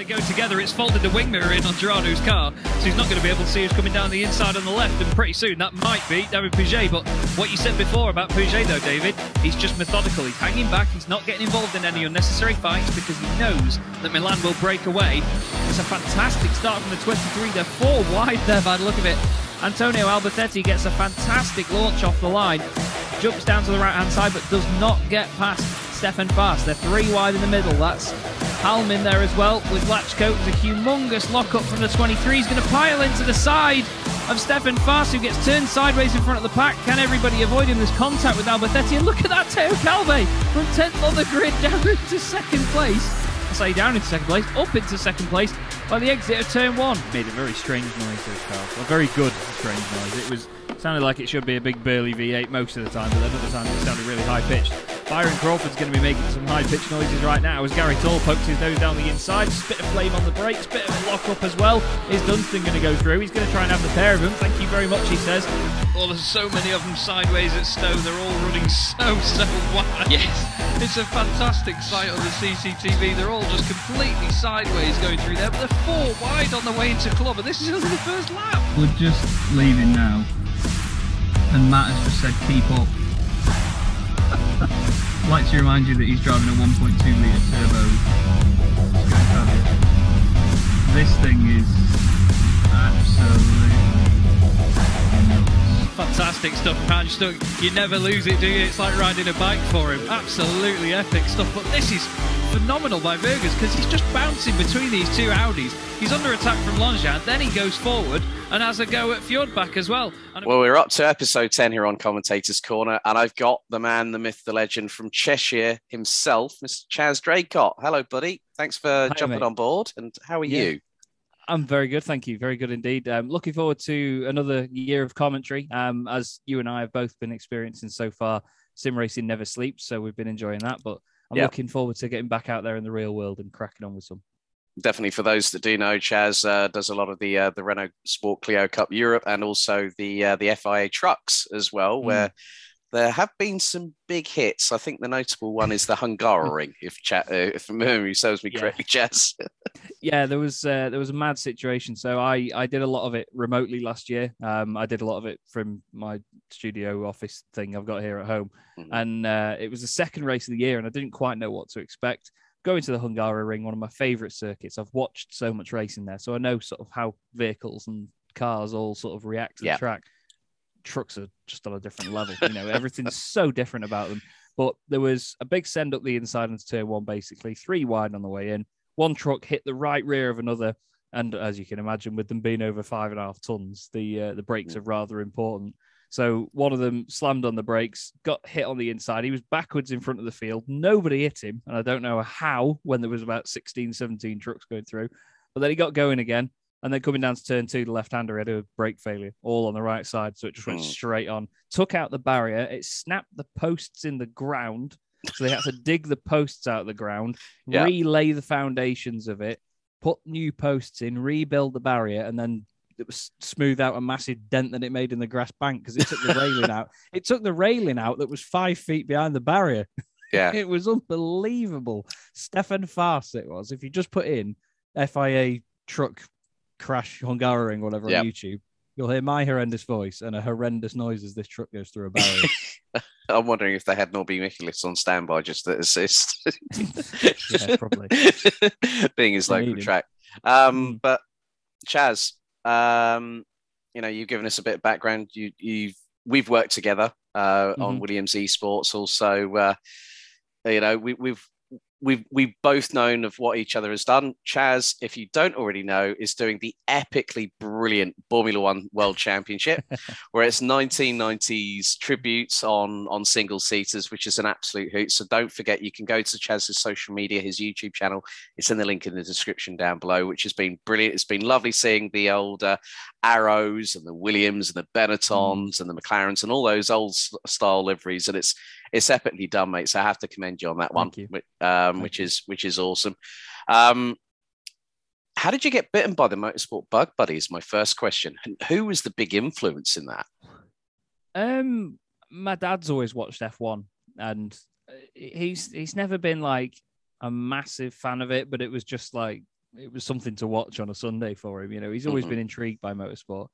they go together, it's folded the wing mirror in on Gerardo's car, so he's not going to be able to see who's coming down the inside on the left. And pretty soon that might be David Pouget. But what you said before about Pouget, though, David, he's just methodical. He's hanging back. He's not getting involved in any unnecessary fights because he knows that Milan will break away. It's a fantastic start from the 23. They're four wide there by the look of it. Antonio Albertetti gets a fantastic launch off the line, jumps down to the right hand side, but does not get past Stefan Fast. They're three wide in the middle. That's Halm in there as well with Latchcoat. There's a humongous lockup from the 23. He's going to pile into the side of Stefan Fast, who gets turned sideways in front of the pack. Can everybody avoid him? There's contact with Albertetti. And look at that, Teo Calve from 10th on the grid down into second place. I say down into second place, up into second place by the exit of turn one. Made a very strange noise, those cars. A very good strange noise. It was sounded like it should be a big burly V8 most of the time, but then other times it sounded really high pitched. Byron Crawford's going to be making some high pitched noises right now as Gary Tall pokes his nose down the inside. Spit of flame on the brakes, bit of a lock up as well. Is Dunstan going to go through? He's going to try and have the pair of them. Thank you very much, he says. Oh, there's so many of them sideways at Stowe. They're all running so, so wide. Yes, it's a fantastic sight on the CCTV. They're all just completely sideways going through there, but they're four wide on the way into club, and this is only the first lap. We're just leaving now, and Matt has just said keep up. Like to remind you that he's driving a 1.2 litre turbo This thing is absolutely. Fantastic stuff, man. Just you never lose it, do you? It's like riding a bike for him. Absolutely epic stuff. But this is phenomenal by Vergas because he's just bouncing between these two Audis. He's under attack from Longchamp, then he goes forward and has a go at Fjordback as well. And Well, we're up to episode 10 here on Commentators Corner, and I've got the man, the myth, the legend from Cheshire himself, Mr. Chaz Draycott. Hello, buddy. Thanks for jumping mate. on board. And how are Yeah. you? I'm very good, thank you. Very good indeed. Um, looking forward to another year of commentary. Um, as you and I have both been experiencing so far, sim racing never sleeps, so we've been enjoying that. But I'm Yeah. looking forward to getting back out there in the real world and cracking on with some. Definitely for those that do know, Chaz uh, does a lot of the uh, the Renault Sport Clio Cup Europe and also the uh, the FIA trucks as well, Mm. where there have been some big hits. I think the notable one is the Hungaroring, if cha- uh, if memory serves me Yeah. correctly, Chaz. Yeah, there was uh, there was a mad situation. So I I did a lot of it remotely last year. Um, I did a lot of it from my studio office thing I've got here at home, Mhm. and uh, it was the second race of the year, and I didn't quite know what to expect. Going to the Hungaroring, one of my favourite circuits. I've watched so much racing there, so I know sort of how vehicles and cars all sort of react to Yeah. the track. Trucks are just on a different level. You know, everything's so different about them. But there was a big send up the inside into turn one, basically three wide on the way in one truck hit the right rear of another, and as you can imagine, with them being over five and a half tons, the uh, the brakes are rather important. So one of them slammed on the brakes, got hit on the inside. He was backwards in front of the field. Nobody hit him, and I don't know how when there was about 16, 17 trucks going through. But then he got going again, and then coming down to turn two, the left-hander had a brake failure, all on the right side, so it just went Hmm. straight on. Took out the barrier. It snapped the posts in the ground, so they had to dig the posts out of the ground Yeah. relay the foundations of it, put new posts in, rebuild the barrier, and then it was smooth out a massive dent that it made in the grass bank because it took the railing out. It took the railing out that was five feet behind the barrier. Yeah. It was unbelievable. Stefan Fast it was. If you just put in FIA truck crash Hungaroring, whatever Yep. on YouTube, you'll hear my horrendous voice and a horrendous noise as this truck goes through a barrier. I'm wondering if they had Norbi Michelisz on standby just to assist. Yeah, probably. Being his local track. Um, Mm. but Chaz, um, you know, you've given us a bit of background. You, you've we've worked together uh, on Mhm. Williams Esports. Also, uh, you know, we, we've we've we've both known of what each other has done. Chaz, if you don't already know, is doing the epically brilliant Formula One World Championship, where it's 1990s tributes on on single seaters, which is an absolute hoot. So don't forget, you can go to Chaz's social media, his YouTube channel. It's in the link in the description down below, which has been brilliant. It's been lovely seeing the old uh, Arrows and the Williams and the Benettons and the McLarens and all those old style liveries, and it's it's epically done, mate. So I have to commend you on that one, Thank you. whi- um, which is which is awesome. Um, how did you get bitten by the motorsport bug, buddy? Is my first question. And who was the big influence in that? Um, my dad's always watched F1, and uh, he's he's never been like a massive fan of it, but it was just like it was something to watch on a Sunday for him. You know, he's always Mhm. been intrigued by motorsport.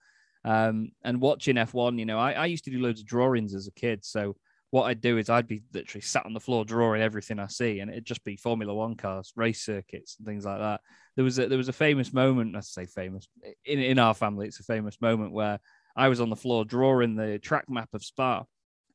Um, and watching F1, you know, I, I used to do loads of drawings as a kid. So what I'd do is I'd be literally sat on the floor drawing everything I see, and it'd just be Formula One cars, race circuits, and things like that. There was a, there was a famous moment. I say famous in in our family. It's a famous moment where I was on the floor drawing the track map of Spa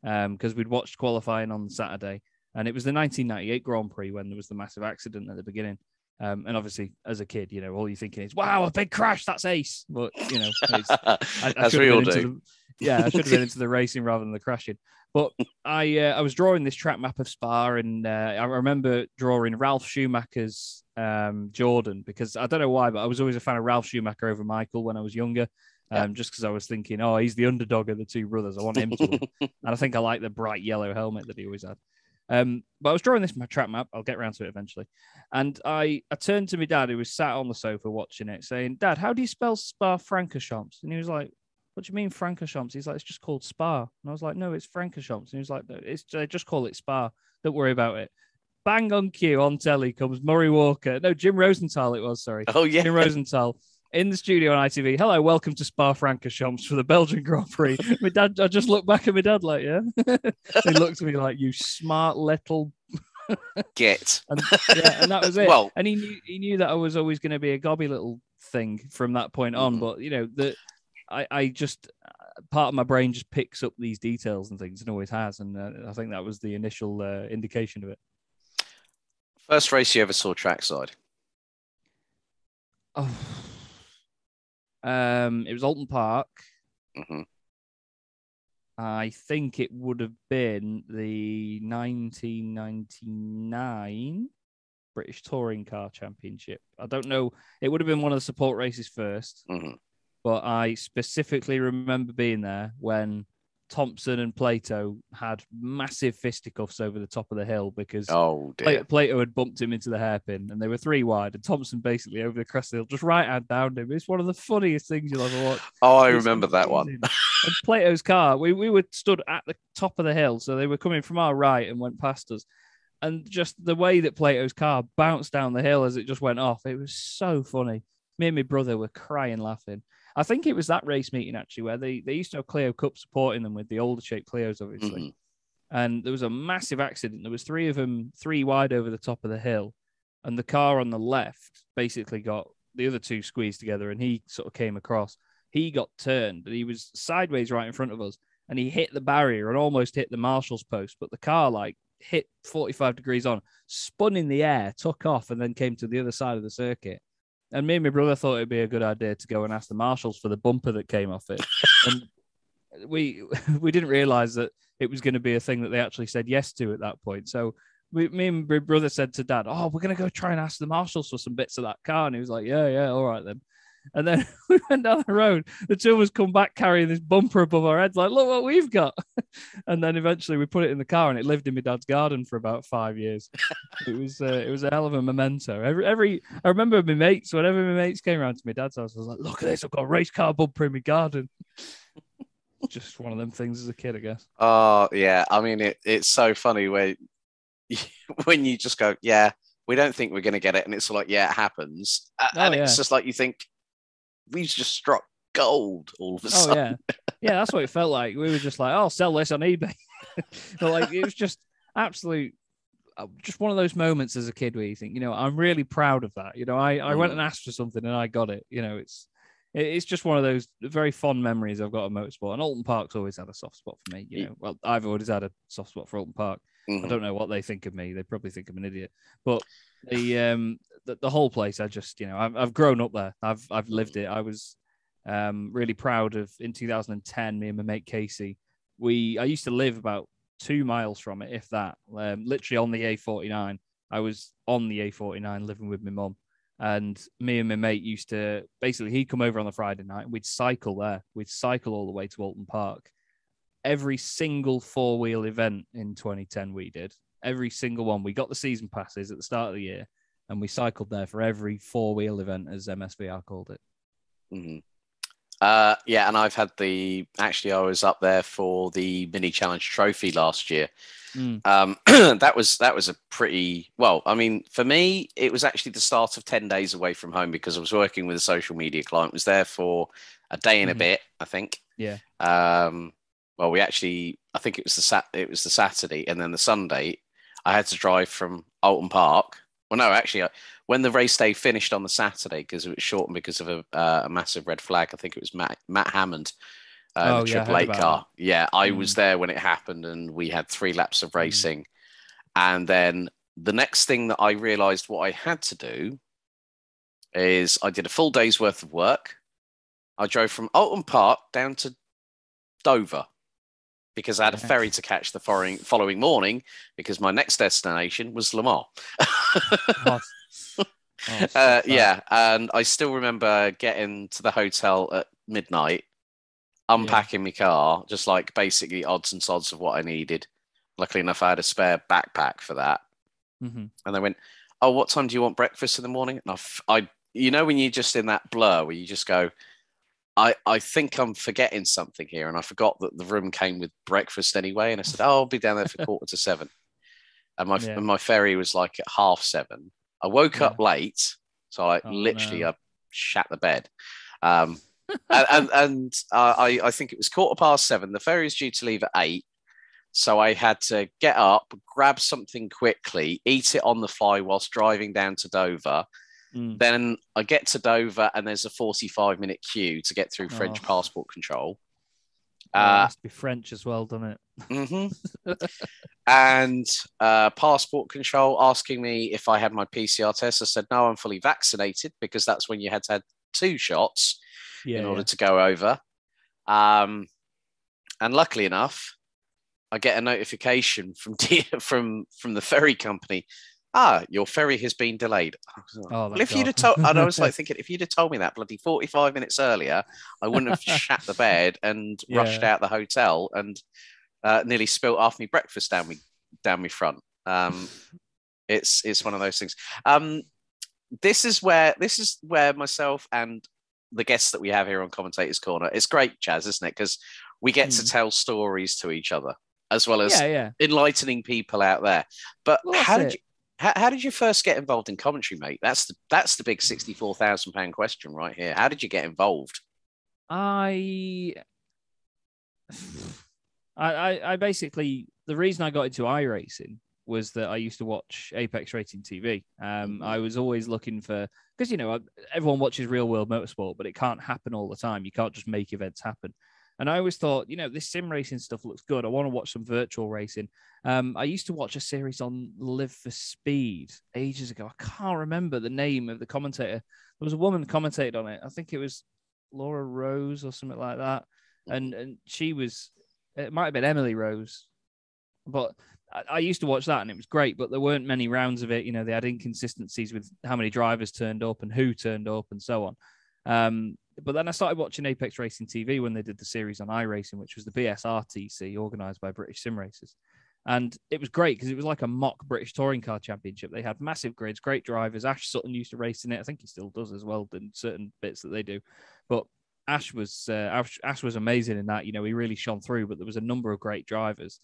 um, because we'd watched qualifying on Saturday, and it was the 1998 Grand Prix when there was the massive accident at the beginning. Um, and obviously, as a kid, you know, all you're thinking is, "Wow, a big crash! That's ace!" But you know, I, I we have all been into do. The, yeah, I should have been into the racing rather than the crashing. But I uh, I was drawing this track map of Spa, and uh, I remember drawing Ralf Schumacher's um, Jordan because I don't know why, but I was always a fan of Ralf Schumacher over Michael when I was younger. Yeah. Um, just because I was thinking, oh, he's the underdog of the two brothers. I want him to win. and I think I like the bright yellow helmet that he always had. Um, but I was drawing this my track map. I'll get around to it eventually. And I, I turned to my dad, who was sat on the sofa watching it, saying, Dad, how do you spell Spa Francorchamps? And he was like, What do you mean Francorchamps? He's like, It's just called Spa. And I was like, No, it's Francorchamps. And he was like, no, it's they just call it Spa. Don't worry about it. Bang on cue on telly comes Murray Walker. No, Jim Rosenthal it was, sorry. Oh yeah. Jim Rosenthal in the studio on ITV. Hello, welcome to Spa Francorchamps for the Belgian Grand Prix. my dad, I just looked back at my dad like, yeah. he looked at me like, you smart little, Get. and yeah, and that was it. Well- and he knew he knew that I was always going to be a gobby little thing from that point on. Mhm. But you know, the I, I just part of my brain just picks up these details and things, and always has. And uh, I think that was the initial uh, indication of it. First race you ever saw trackside. Oh. Um, it was Oulton Park. hmm I think it would have been the 1999 British Touring Car Championship. I don't know. It would have been one of the support races first, hmm but I specifically remember being there when Thompson and Plato had massive fisticuffs over the top of the hill because Oh dear. Plato had bumped him into the hairpin and they were three wide, and Thompson basically over the crest of the hill just right hand down him. It's one of the funniest things you'll ever watch. Oh, I It's remember that one. and Plato's car, we, we were stood at the top of the hill, so they were coming from our right and went past us. And just the way that Plato's car bounced down the hill as it just went off, it was so funny. Me and my brother were crying laughing. I think it was that race meeting actually where they, they used to have Clio Cup supporting them with the older shaped Clios, obviously Mhm. and there was a massive accident. There was three of them, three wide over the top of the hill, and the car on the left basically got the other two squeezed together, and he sort of came across. He got turned, and he was sideways right in front of us, and he hit the barrier and almost hit the marshal's post, but the car like hit 45 degrees on, spun in the air, took off, and then came to the other side of the circuit. And me and my brother thought it'd be a good idea to go and ask the marshals for the bumper that came off it. and we we didn't realize that it was going to be a thing that they actually said yes to at that point. So we, me and my brother said to dad, "Oh, we're going to go try and ask the marshals for some bits of that car." And he was like, "Yeah, yeah, all right then." And then we went down the road. The two of us come back carrying this bumper above our heads, like, "Look what we've got!" And then eventually we put it in the car, and it lived in my dad's garden for about five years. it was uh, it was a hell of a memento. Every every I remember my mates. Whenever my mates came around to my dad's house, I was like, "Look at this! I've got a race car bumper in my garden." Just one of them things as a kid, I guess. Oh yeah. I mean, it, it's so funny where when you just go, yeah, we don't think we're going to get it, and it's like, yeah, it happens, Oh, and it's yeah. just like you think we've just struck gold all of a Oh sudden. yeah, yeah. That's what it felt like. We were just like, "I'll sell this on eBay," but like it was just absolute, uh, just one of those moments as a kid where you think, you know, I'm really proud of that. You know, I I went Mm. and asked for something and I got it. You know, it's it's just one of those very fond memories I've got of motorsport. And Oulton Park's always had a soft spot for me. You know, well, I've always had a soft spot for Oulton Park. I Mhm. don't know what they think of me. They probably think I'm an idiot. But the um the, the whole place, I just you know I've I've grown up there. I've I've lived it. I was um really proud of in 2010. Me and my mate Casey, we I used to live about two miles from it, if that. Um, literally on the A49. I was on the A49 living with my mum. And me and my mate used to basically he'd come over on the Friday night and we'd cycle there. We'd cycle all the way to Oulton Park every single four wheel event in 2010 we did every single one we got the season passes at the start of the year and we cycled there for every four wheel event as msvr called it Mhm. Uh, yeah, and I've had the actually I was up there for the mini challenge trophy last year. Mm. Um, that was that was a pretty well. I mean, for me, it was actually the start of ten days away from home because I was working with a social media client. Was there for a day and Mhm. a bit, I think. Yeah. Um, well, we actually, I think it was the sat, it was the Saturday, and then the Sunday, I had to drive from Oulton Park. Well, no, actually, when the race day finished on the Saturday, because it was shortened because of a, uh, a massive red flag. I think it was Matt Matt Hammond, uh, Oh, the yeah, Triple Eight car. Yeah, I Mm. was there when it happened, and we had three laps of racing, and then the next thing that I realised what I had to do is I did a full day's worth of work. I drove from Oulton Park down to Dover because I had a ferry to catch the following following morning because my next destination was Le Mans. Oh, so uh, yeah, and I still remember getting to the hotel at midnight, unpacking my car, just like basically odds and sods of what I needed. Luckily enough, I had a spare backpack for that. Mhm. And they went, "Oh, what time do you want breakfast in the morning?" And I, f- I- you know, when you're just in that blur where you just go, "I, I think I'm forgetting something here," and I forgot that the room came with breakfast anyway. And I said, "Oh, I'll be down there for quarter to seven. And my Yeah. and my ferry was like at half seven. I woke Yeah. up late, so I Oh, literally no. I shat the bed. Um, and and, and uh, I I think it was quarter past seven. The ferry is due to leave at eight. So I had to get up, grab something quickly, eat it on the fly whilst driving down to Dover. Mm. Then I get to Dover and there's a 45 minute queue to get through French Oh. passport control. Oh, it Uh, must be French as well, doesn't it? mhm. and uh, passport control asking me if I had my PCR test. I said, no, I'm fully vaccinated because that's when you had to have two shots Yeah. in order yeah. to go over. Um, and luckily enough, I get a notification from D- from from the ferry company. Ah, your ferry has been delayed. I was like, Oh, well, if you'd have told, and I was like thinking, if you'd have told me that bloody forty-five minutes earlier, I wouldn't have shat the bed and rushed Yeah. out the hotel and uh, nearly spilt half my breakfast down me down me front. Um, it's it's one of those things. Um, this is where this is where myself and the guests that we have here on Commentators Corner. It's great, Chaz, isn't it? Because we get to Mm. tell stories to each other as well as yeah, yeah. enlightening people out there. But Well, how did it. you? How, how did you first get involved in commentary, mate? That's the that's the big sixty-four thousand pound question right here. How did you get involved? I, I, I, basically the reason I got into iRacing was that I used to watch Apex Racing TV. Um, I was always looking for because you know everyone watches real world motorsport, but it can't happen all the time. You can't just make events happen. And I always thought, you know, this sim racing stuff looks good. I want to watch some virtual racing. Um, I used to watch a series on Live for Speed ages ago. I can't remember the name of the commentator. There was a woman commentated on it. I think it was Laura Rose or something like that. And and she was it might have been Emily Rose, but I, used to watch that and it was great. But there weren't many rounds of it. You know, they had inconsistencies with how many drivers turned up and who turned up and so on. Um, but then I started watching Apex Racing TV when they did the series on iRacing, which was the BSRTC organized by British Sim Racers. And it was great because it was like a mock British Touring Car Championship. They had massive grids, great drivers. Ash Sutton used to race in it. I think he still does as well in certain bits that they do. But Ash was uh, Ash, Ash was amazing in that. You know, he really shone through. But there was a number of great drivers,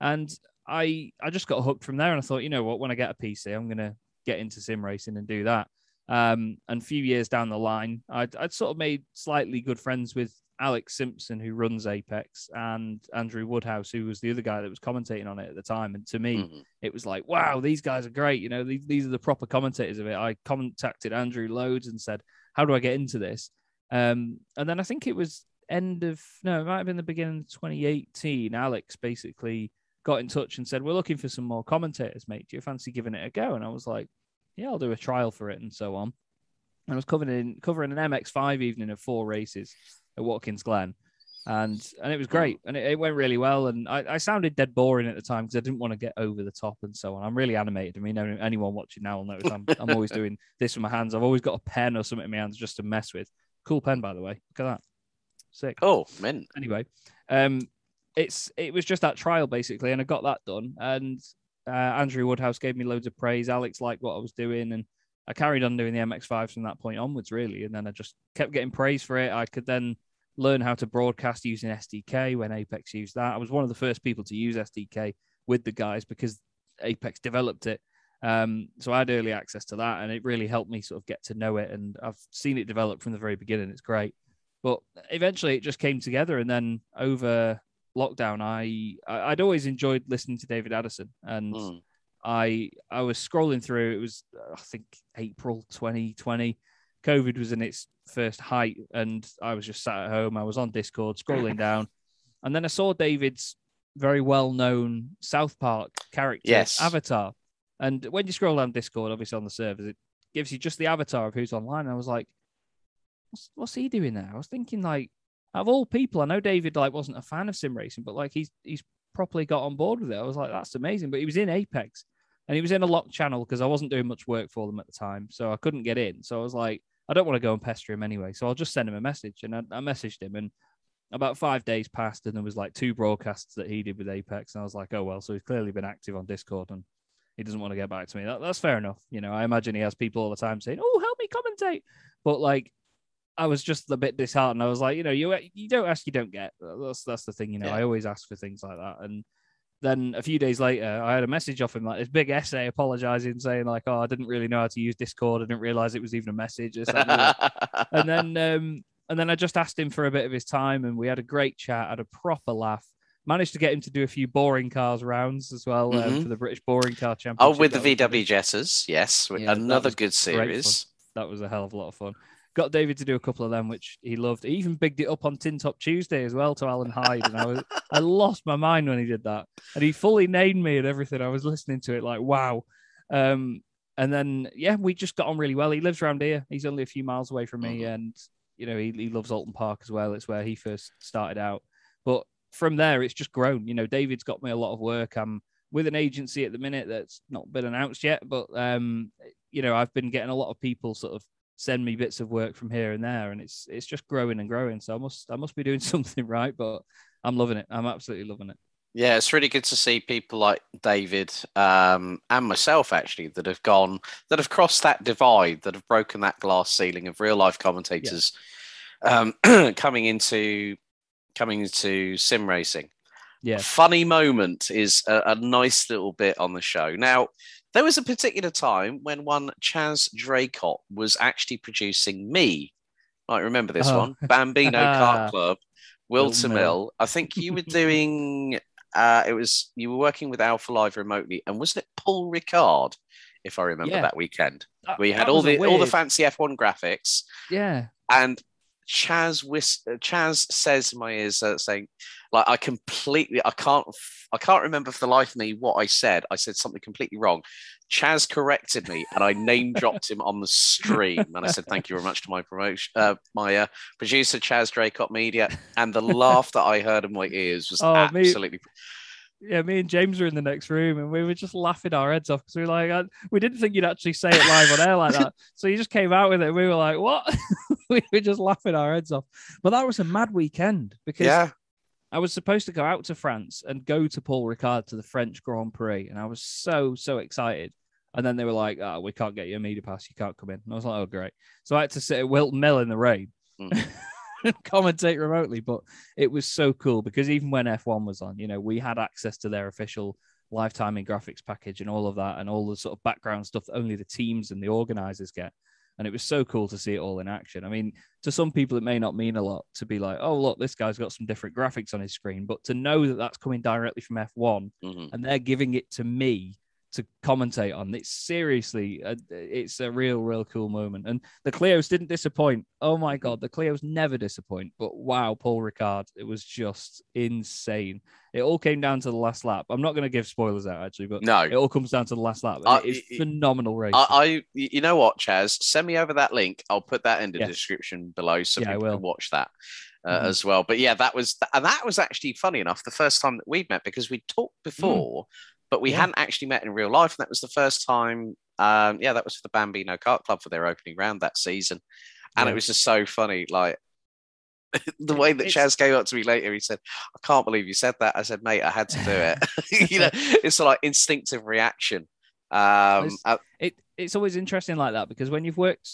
and I I just got hooked from there. And I thought, you know what, when I get a PC, I'm gonna get into sim racing and do that. Um, and a few years down the line, I'd, I'd sort of made slightly good friends with Alex Simpson, who runs Apex, and Andrew Woodhouse, who was the other guy that was commentating on it at the time. And to me, Mhm. it was like, wow, these guys are great. You know, these, these are the proper commentators of it. I contacted Andrew loads and said, how do I get into this? Um, and then I think it was end of, no, it might have been the beginning of 2018. Alex basically got in touch and said, we're looking for some more commentators, mate. Do you fancy giving it a go? And I was like, yeah, I'll do a trial for it and so on. And I was covering covering an MX5 evening of four races at Watkins Glen. And and it was great. And it, it went really well. And I, I sounded dead boring at the time because I didn't want to get over the top and so on. I'm really animated. I mean, anyone watching now will notice I'm, I'm always doing this with my hands. I've always got a pen or something in my hands just to mess with. Cool pen, by the way. Look at that. Sick Oh, mint. anyway, um, it's it was just that trial basically, and I got that done. And uh, Andrew Woodhouse gave me loads of praise. Alex liked what I was doing, and I carried on doing the MX5 from that point onwards, really. And then I just kept getting praise for it. I could then learn how to broadcast using SDK when Apex used that. I was one of the first people to use SDK with the guys because Apex developed it. Um, so I had early access to that, and it really helped me sort of get to know it. And I've seen it develop from the very beginning. It's great, but eventually it just came together. And then over lockdown, I I'd always enjoyed listening to David Addison, and Mm. I I was scrolling through. It was I think April 2020. COVID was in its first height, and I was just sat at home. I was on Discord scrolling down, and then I saw David's very well known South Park character Yes. avatar. And when you scroll down Discord, obviously on the servers, it gives you just the avatar of who's online. I was like, what's, what's he doing there? I was thinking like, of all people, I know David like wasn't a fan of sim racing, but like he's he's properly got on board with it. I was like, that's amazing. But he was in Apex and he was in a locked channel because I wasn't doing much work for them at the time, so I couldn't get in. So I was like, I don't want to go and pester him anyway, so I'll just send him a message. And I, I messaged him, and about five days passed, and there was like two broadcasts that he did with Apex, and I was like, oh well, so he's clearly been active on Discord, and he doesn't want to get back to me. That, that's fair enough. You know, I imagine he has people all the time saying, "Oh, help me commentate," but like. I was just a bit disheartened. I was like, you know, you you don't ask, you don't get. That's that's the thing, you know. Yeah. I always ask for things like that, and then a few days later, I had a message off him, like this big essay apologizing, saying like, "Oh, I didn't really know how to use Discord. I didn't realize it was even a message." And the other." and then, um, and then I just asked him for a bit of his time, and we had a great chat, had a proper laugh. Managed to get him to do a few boring cars rounds as well um, Mhm. for the British Boring Car Championship. oh, with the VW Jettas, yes, Yeah, another good series. That was a hell of a lot of fun. Got David to do a couple of them, which he loved. He even bigged it up on Tin Top Tuesday as well to Alan Hyde, and I was I lost my mind when he did that. And he fully named me and everything. I was listening to it like wow. Um, and then yeah, we just got on really well. He lives around here. He's only a few miles away from me, and you know he, he loves Oulton Park as well. It's where he first started out. But from there, it's just grown. You know, David's got me a lot of work. I'm with an agency at the minute that's not been announced yet, but um, you know, I've been getting a lot of people sort of send me bits of work from here and there, and it's it's just growing and growing. So I must I must be doing something right, but I'm loving it. I'm absolutely loving it. Yeah, it's really good to see people like David um, and myself actually that have gone, that have crossed that divide, that have broken that glass ceiling of real life commentators um, coming into coming into sim racing. Yeah. Funny moment is a, a nice little bit on the show. Now, there was a particular time when one Chaz Draycott was actually producing me. I remember this Oh. one, Bambino Kart Club, Whilton Mill. Mill. I think you were doing. Uh, it was you were working with Alpha Live remotely, and wasn't it Paul Ricard, if I remember Yeah. that weekend? That- We had all the all the fancy F1 graphics, Yeah. and Chaz whis- Chaz says in my ears uh, saying, like I completely I can't I can't remember for the life of me what I said. I said something completely wrong. Chaz corrected me, and I name dropped him on the stream, and I said thank you very much to my promotion, uh, my uh, producer Chaz Draycott Media, and the laugh that I heard in my ears was Oh, me- absolutely. Yeah, me and James were in the next room and we were just laughing our heads off because we were like, we didn't think you'd actually say it live on air like that. So you just came out with it. And we were like, what? we were just laughing our heads off. But that was a mad weekend because Yeah, I was supposed to go out to France and go to Paul Ricard to the French Grand Prix. And I was so, so excited. And then they were like, oh, we can't get you a media pass. You can't come in. And I was like, oh, great. So I had to sit at Whilton Mill in the rain hmm. and commentate remotely. But it was so cool because even when F1 was on, you know, we had access to their official live timing graphics package and all of that and all the sort of background stuff that only the teams and the organizers get. And it was so cool to see it all in action. I mean, to some people, it may not mean a lot to be like, oh, look, this guy's got some different graphics on his screen. But to know that that's coming directly from F1 Mhm. and they're giving it to me to commentate on, it's seriously, a, it's a real, real cool moment. And the Clios didn't disappoint. Oh my God, the Clios never disappoint. But wow, Paul Ricard, it was just insane. It all came down to the last lap. I'm not going to give spoilers out actually, but no, it all comes down to the last lap. and it is y- y- phenomenal race. I, I, you know what, Chaz? Send me over that link. I'll put that in the Yeah. description below so Yeah, people can watch that uh, Mhm. as well. But yeah, that was and that was actually funny enough. The first time that we met because we talked before, but we. Yeah. hadn't actually met in real life, and that was the first time. Um, yeah, that was for the Bambino Kart Club for their opening round that season, and Yeah. it was just so funny. Like the way that It's- Chaz came up to me later, he said, "I can't believe you said that." I said, "Mate, I had to do it." you know, it's like instinctive reaction. Um, It's- uh, it it's always interesting like that because when you've worked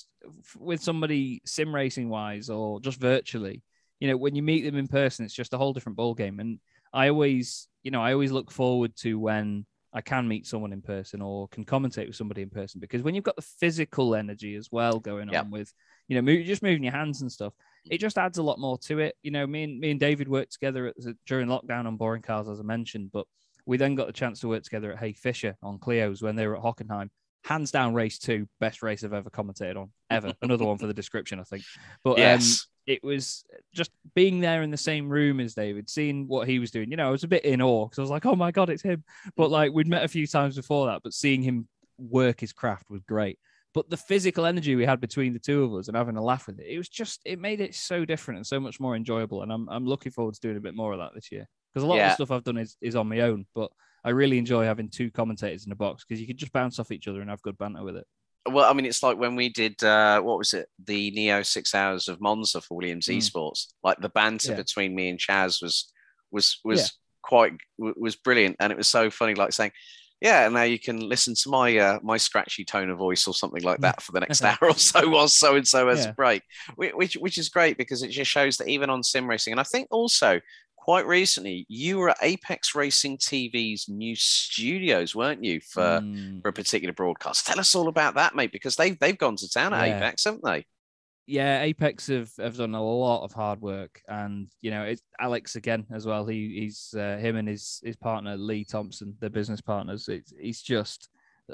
with somebody sim racing wise or just virtually, you know, when you meet them in person, it's just a whole different ball game. And I always, you know, I always look forward to when I can meet someone in person or can commentate with somebody in person because when you've got the physical energy as well going Yeah. on with, you know, move, just moving your hands and stuff, it just adds a lot more to it. You know, me and me and David worked together at, during lockdown on boring cars, as I mentioned, but we then got the chance to work together at Hay Fisher on Clio's when they were at Hockenheim. Hands down, race two, best race I've ever commentated on, ever. Another one for the description, I think. But um, Yes. It was just being there in the same room as David, seeing what he was doing. You know, I was a bit in awe because I was like, oh my God, it's him. But like, we'd met a few times before that, but seeing him work his craft was great. But the physical energy we had between the two of us and having a laugh with it, it was just, it made it so different and so much more enjoyable. And I'm, I'm looking forward to doing a bit more of that this year because a lot of the stuff I've done is, is on my own. But I really enjoy having two commentators in a box because you can just bounce off each other and have good banter with it. Well, I mean, it's like when we did uh, what was it, the Neo Six Hours of Monza for Williams Mm. Esports. Like the banter Yeah. between me and Chaz was was was Yeah. quite was brilliant, and it was so funny. Like saying, "Yeah, and now you can listen to my uh, my scratchy tone of voice or something like that for the next hour or so while so and so has Yeah. a break," which which is great because it just shows that even on sim racing, and I think also. Quite recently, you were at Apex Racing TV's new studios, weren't you, for Mm. for a particular broadcast. Tell us all about that, mate, because they've they've gone to town at Yeah. Apex, haven't they? yeah, Apex have, have done a lot of hard work, and you know it's Alex again as well. He he's uh, him and his his partner Lee Thompson, their business partners. It's he's just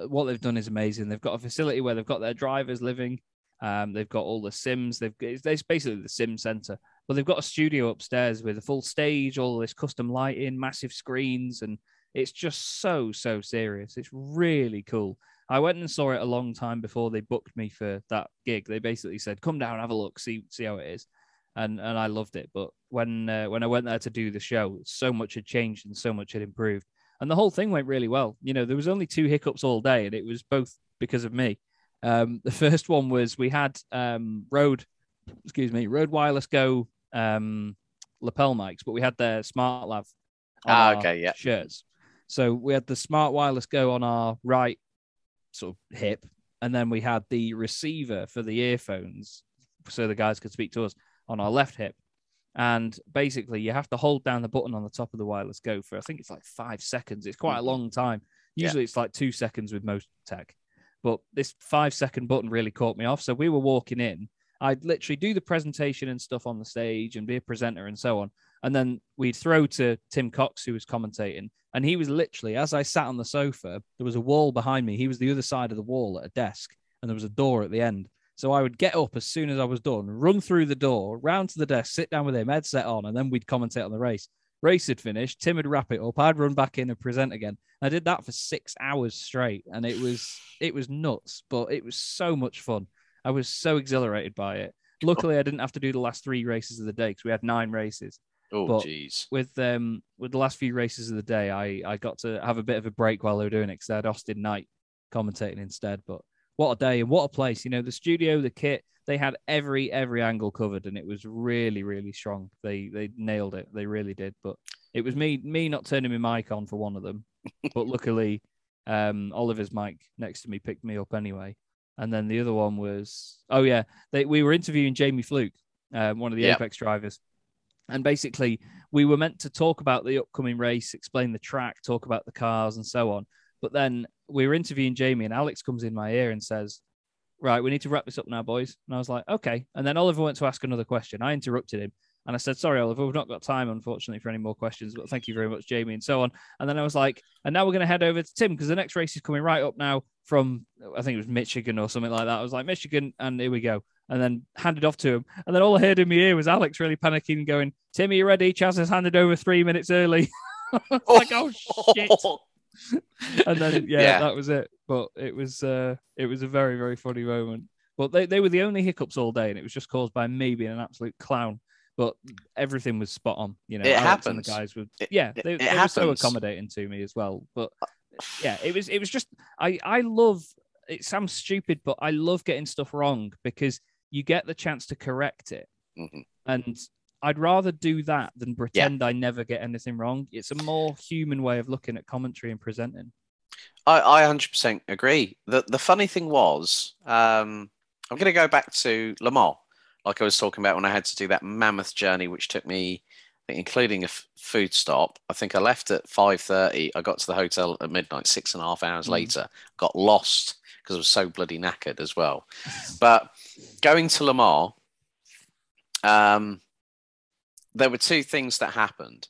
what they've done is amazing. They've got a facility where they've got their drivers living. Um, they've got all the sims. They've it's, it's basically the sim center, but they've got a studio upstairs with a full stage, all this custom lighting, massive screens, and it's just so so serious. It's really cool. I went and saw it a long time before they booked me for that gig. They basically said, "Come down, have a look, see see how it is," and and I loved it. But when uh, when I went there to do the show, so much had changed and so much had improved, and the whole thing went really well. You know, there was only two hiccups all day, and it was both because of me. Um, the first one was we had um, Rode, excuse me, Road Wireless Go um, lapel mics, but we had their Smart Lav Ah, okay, yeah. shirts. So we had the Smart Wireless Go on our right sort of hip, and then we had the receiver for the earphones, so the guys could speak to us on our left hip. And basically, you have to hold down the button on the top of the wireless go for I think it's like five seconds. It's quite a Mhm. long time. Yeah. Usually, it's like two seconds with most tech, but this five second button really caught me off. So we were walking in. I'd literally do the presentation and stuff on the stage and be a presenter and so on. And then we'd throw to Tim Cox, who was commentating. And he was literally, as I sat on the sofa, there was a wall behind me. He was the other side of the wall at a desk, and there was a door at the end. So I would get up as soon as I was done, run through the door, round to the desk, sit down with him, headset on, and then we'd commentate on the race. Race had finished. Tim would wrap it up. I'd run back in and present again. I did that for six hours straight, and it was it was nuts, but it was so much fun. I was so exhilarated by it. Luckily, I didn't have to do the last three races of the day because we had nine races Oh, jeez. with um with the last few races of the day, I I got to have a bit of a break while they were doing it because I had Austin Knight commentating instead. But what a day and what a place! You know, the studio, the kit, they had every every angle covered, and it was really really strong. They they nailed it. They really did. But it was me me not turning my mic on for one of them, but luckily, um Oliver's mic next to me picked me up anyway. And then the other one was oh yeah, they we were interviewing Jamie Fluke, um, one of the Yep. Apex drivers. And basically, we were meant to talk about the upcoming race, explain the track, talk about the cars, and so on. But then we were interviewing Jamie, and Alex comes in my ear and says, Right, we need to wrap this up now, boys. And I was like, Okay. And then Oliver went to ask another question. I interrupted him and I said, Sorry, Oliver, we've not got time, unfortunately, for any more questions, but thank you very much, Jamie, and so on. And then I was like, And now we're going to head over to Tim because the next race is coming right up now from, I think it was Michigan or something like that. I was like, Michigan, and here we go and then handed off to him. And then all I heard in my ear was Alex really panicking and going, Tim, are you ready? Chaz has handed over three minutes early. Like, oh shit. And then yeah, Yeah. that was it. But it was uh it was a very, very funny moment. But they, they were the only hiccups all day, and it was just caused by me being an absolute clown. But everything was spot on. You know, It Alex and the guys were It- yeah, they, it they were so accommodating to me as well. But yeah, it was it was just I I love it sounds stupid, but I love getting stuff wrong because you get the chance to correct it. Mhm. And I'd rather do that than pretend I never get anything wrong. It's a more human way of looking at commentary and presenting. I, I 100% agree. The the funny thing was, um, I'm going to go back to Le Mans. Like I was talking about when I had to do that mammoth journey, which took me, including a f- food stop. I think I left at five thirty. I got to the hotel at midnight, six and a half hours mm. later. Got lost because I was so bloody knackered as well. but going to Le Mans, um, there were two things that happened.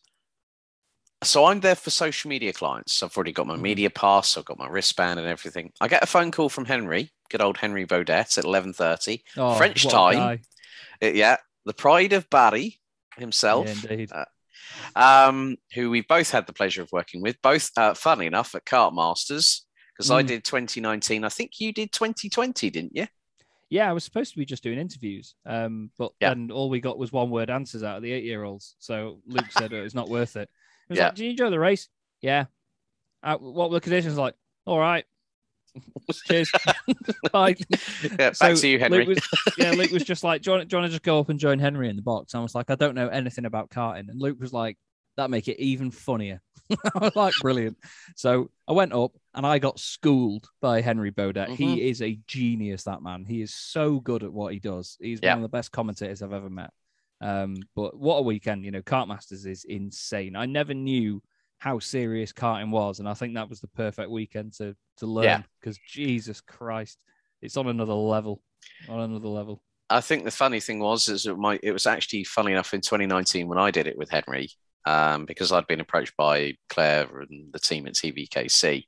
So I'm there for social media clients. I've already got my mm. media pass. I've got my wristband and everything. I get a phone call from Henry, good old Henry Baudet, at 11:30 oh, French time. It, yeah, the pride of Barry himself. Yeah, indeed. Uh, um, who we've both had the pleasure of working with, both, uh, funny enough, at Kart Masters, because mm. I did 2019. I think you did 2020, didn't you? Yeah, I was supposed to be just doing interviews, um, but yeah. then all we got was one word answers out of the eight year olds. So Luke said oh, it's not worth it. Was yeah. like, "Do you enjoy the race?" Yeah. Uh, what were the conditions like? All right. Cheers. Bye. Yeah, so back to you, Henry. Luke was, yeah, Luke was just like, do you, want, do you want to just go up and join Henry in the box? I was like, I don't know anything about karting. And Luke was like, that make it even funnier. I was like, brilliant. So I went up and I got schooled by Henry Baudet. Mm-hmm. He is a genius, that man. He is so good at what he does. He's yeah. one of the best commentators I've ever met. Um, but what a weekend, you know, Kart Masters is insane. I never knew how serious karting was, and I think that was the perfect weekend to to learn because yeah. Jesus Christ, it's on another level. On another level. I think the funny thing was is it, my, it was actually funny enough in 2019 when I did it with Henry um, because I'd been approached by Claire and the team at TVKC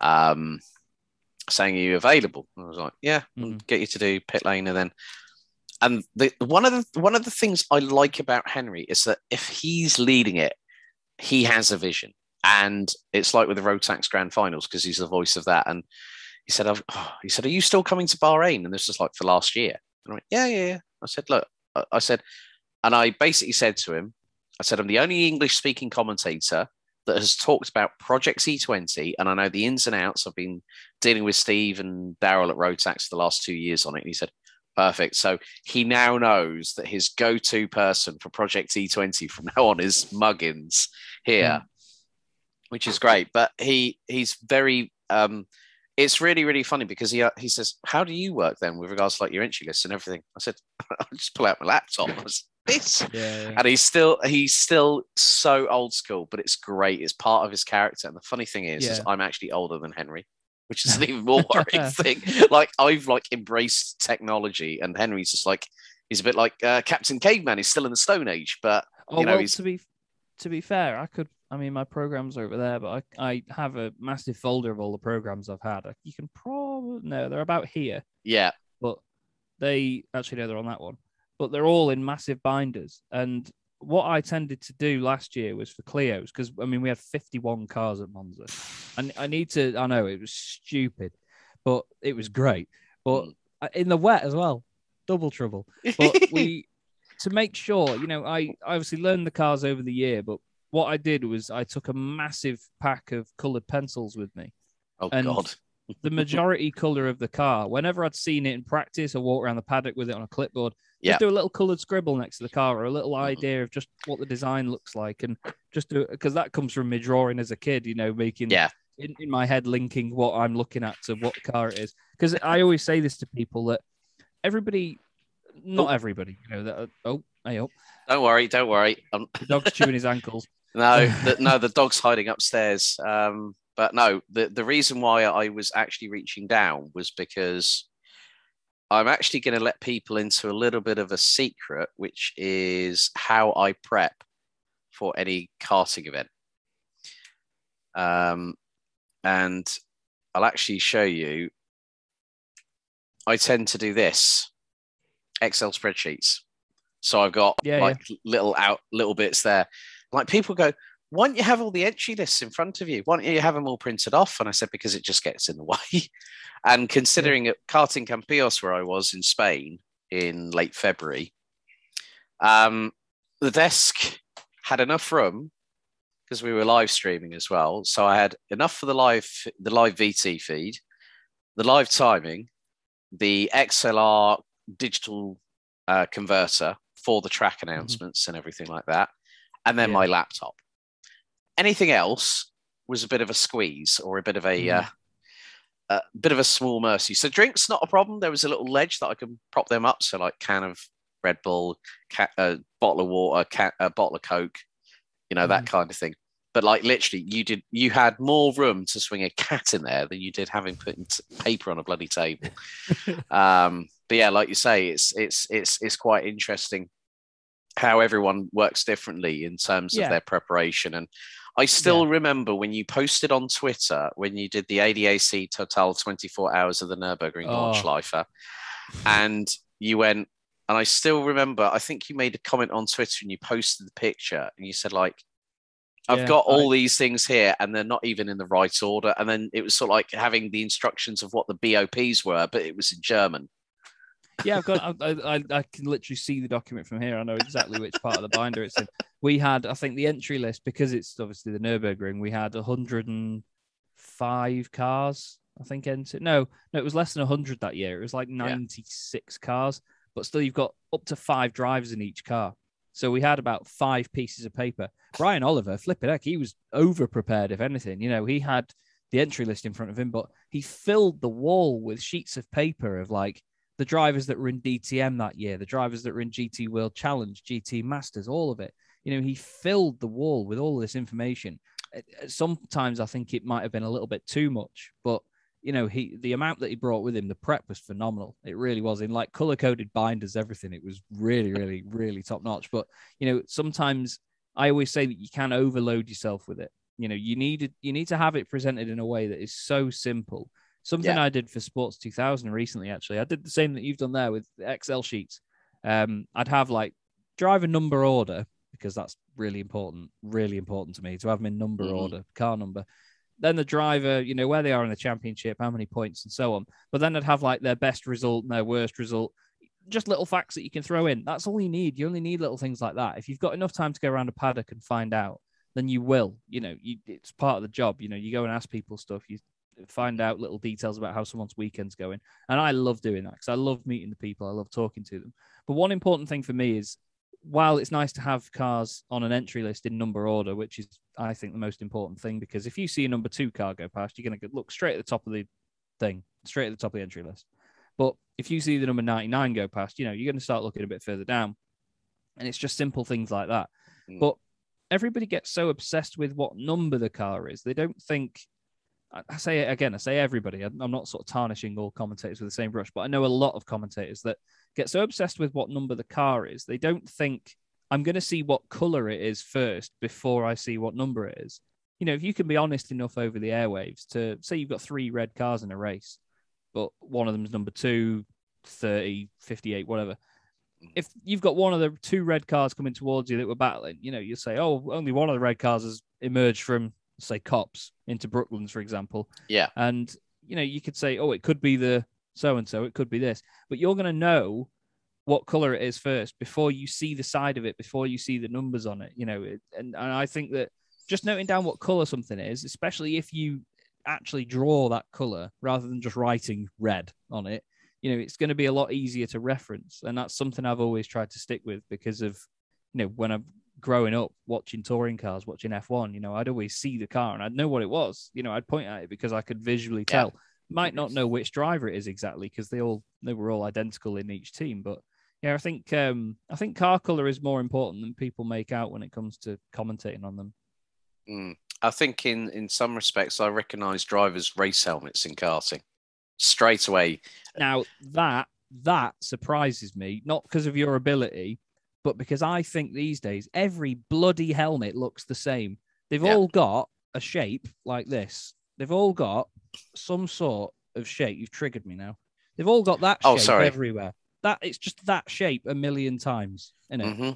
um, saying, Are you available? And I was like, Yeah, mm-hmm. get you to do pit lane. And then, and the, one of the one of the things I like about Henry is that if he's leading it, he has a vision. And it's like with the Rotax Grand Finals because he's the voice of that. And he said, oh, he said, are you still coming to Bahrain? And this was like for last year. And I went, yeah, yeah, yeah. I said, look, I said, and I basically said to him, I said, I'm the only English speaking commentator that has talked about Project E20, and I know the ins and outs. I've been dealing with Steve and Daryl at Rotax for the last two years on it. And he said, Perfect. So he now knows that his go to person for Project E20 from now on is Muggins here, mm. which is great. But he he's very, um, it's really, really funny because he, uh, he says, How do you work then with regards to like your entry list and everything? I said, I'll just pull out my laptop. Was, this yeah, yeah. and he's still he's still so old school but it's great it's part of his character and the funny thing is, yeah. is i'm actually older than henry which is an even more worrying thing. Like i've like embraced technology and henry's just like he's a bit like uh, captain caveman he's still in the stone age but oh, you know well, he's to be to be fair i could i mean my programs are over there but i, I have a massive folder of all the programs i've had. You can probably no they're about here. Yeah. But they actually no they're on that one. But they're all in massive binders. And what I tended to do last year was for Clio's because I mean we had 51 cars at Monza, and I need to. I know it was stupid, but it was great. But hmm. in the wet as well, double trouble. But we to make sure, you know, I obviously learned the cars over the year, but what I did was I took a massive pack of colored pencils with me. Oh and God. the majority color of the car. Whenever I'd seen it in practice, or walked around the paddock with it on a clipboard. Just do a little colored scribble next to the car or a little idea of just what the design looks like. And just do because that comes from me drawing as a kid, you know, making yeah. in, in my head linking what I'm looking at to what car it is. Because I always say this to people that everybody, not oh. everybody, you know, that, oh, hey up. Don't worry, don't worry. Um... The dog's chewing his ankles. No, the, no, the dog's hiding upstairs. Um, but no, the, the reason why I was actually reaching down was because I'm actually going to let people into a little bit of a secret, which is how I prep for any karting event. Um, and I'll actually show you. I tend to do this Excel spreadsheets. So I've got yeah, like yeah. little out little bits there. Like people go, why don't you have all the entry lists in front of you? Why don't you have them all printed off? And I said, because it just gets in the way. and considering at Karting Campillos, where I was in Spain in late February, um, the desk had enough room because we were live streaming as well. So I had enough for the live the live VT feed, the live timing, the XLR digital uh, converter for the track mm-hmm. announcements mm-hmm. and everything like that, and then yeah. my laptop anything else was a bit of a squeeze or a bit of a mm. uh, a bit of a small mercy. So drinks not a problem. There was a little ledge that I can prop them up, so like can of Red Bull, a bottle of water, ca- a bottle of Coke, you know that kind of thing. But like literally, you did you had more room to swing a cat in there than you did having put paper on a bloody table. um, but yeah, like you say, it's it's it's it's quite interesting how everyone works differently in terms Yeah. of their preparation. And I still remember when you posted on Twitter when you did the ADAC Total 24 hours of the Nürburgring Oh. Nordschleife, and you went, and I still remember, I think you made a comment on Twitter and you posted the picture and you said, like, I've Yeah, got all these things here and they're not even in the right order. And then it was sort of like having the instructions of what the BOPs were, but it was in German. yeah, I've got. I, I, I can literally see the document from here. I know exactly which part of the binder it's in. We had, I think, the entry list because it's obviously the Nurburgring. We had 105 cars. I think entered. No, no, it was less than 100 that year. It was like 96 cars, but still, you've got up to five drivers in each car. So we had about five pieces of paper. Brian Oliver, flipping heck, he was over prepared. If anything, you know, he had the entry list in front of him, but he filled the wall with sheets of paper of like the drivers that were in DTM that year, the drivers that were in GT World Challenge, GT Masters, all of it. You know, he filled the wall with all this information. Sometimes I think it might have been a little bit too much, but you know, he the amount that he brought with him, the prep was phenomenal. It really was in like color coded binders, everything. It was really, really, really top notch. But you know, sometimes I always say that you can't overload yourself with it. You know, you need you need to have it presented in a way that is so simple. Something Yeah. I did for Sports 2000 recently, actually, I did the same that you've done there with the Excel sheets. Um, I'd have like driver number order because that's really important, really important to me to have them in number Mhm. order, car number. Then the driver, you know, where they are in the championship, how many points, and so on. But then I'd have like their best result and their worst result. Just little facts that you can throw in. That's all you need. You only need little things like that. If you've got enough time to go around a paddock and find out, then you will. You know, you, it's part of the job. You know, you go and ask people stuff. You find out little details about how someone's weekend's going. And I love doing that because I love meeting the people. I love talking to them. But one important thing for me is while it's nice to have cars on an entry list in number order, which is, I think, the most important thing, because if you see a number two car go past, you're going to look straight at the top of the thing, straight at the top of the entry list. But if you see the number 99 go past, you know, you're going to start looking a bit further down. And it's just simple things like that. Mm. But everybody gets so obsessed with what number the car is. They don't think, I say it again, I say everybody. I'm not sort of tarnishing all commentators with the same brush, but I know a lot of commentators that get so obsessed with what number the car is. They don't think, I'm going to see what color it is first before I see what number it is. You know, if you can be honest enough over the airwaves to say you've got three red cars in a race, but one of them's number two, 30, 58, whatever. If you've got one of the two red cars coming towards you that were battling, you know, you'll say, oh, only one of the red cars has emerged from, say, Copse into Brooklands, for example. Yeah. And, you know, you could say, oh, it could be the so and so, it could be this, but you're going to know what color it is first before you see the side of it, before you see the numbers on it, you know. It, and, and I think that just noting down what color something is, especially if you actually draw that color rather than just writing red on it, you know, it's going to be a lot easier to reference. And that's something I've always tried to stick with because of, you know, when I'm growing up watching touring cars, watching F1, you know, I'd always see the car and I'd know what it was. You know, I'd point at it because I could visually Yeah. Might not know which driver it is exactly because they all they were all identical in each team, but yeah, I think um I think car color is more important than people make out when it comes to commentating on them. Mm. I think in in some respects, I recognise drivers' race helmets in karting straight away. Now that that surprises me, not because of your ability, but because I think these days every bloody helmet looks the same. They've Yeah. all got a shape like this. They've all got some sort of shape. You've triggered me now. They've all got that Oh, shape sorry. everywhere. That it's just that shape a million times. You know, hmm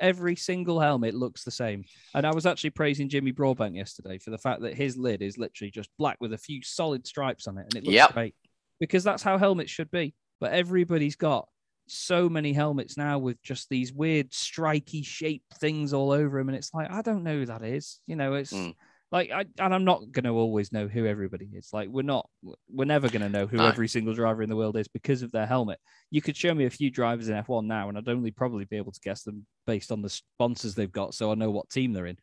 every single helmet looks the same. And I was actually praising Jimmy Broadbank yesterday for the fact that his lid is literally just black with a few solid stripes on it, and it looks Yep. great because that's how helmets should be. But everybody's got so many helmets now with just these weird striky shaped things all over them, and it's like I don't know who that is. You know, it's. Mm. Like I and I'm not gonna always know who everybody is. Like we're not, we're never gonna know who No. every single driver in the world is because of their helmet you could show me a few drivers in F1 now, and I'd only probably be able to guess them based on the sponsors they've got, so I know what team they're in.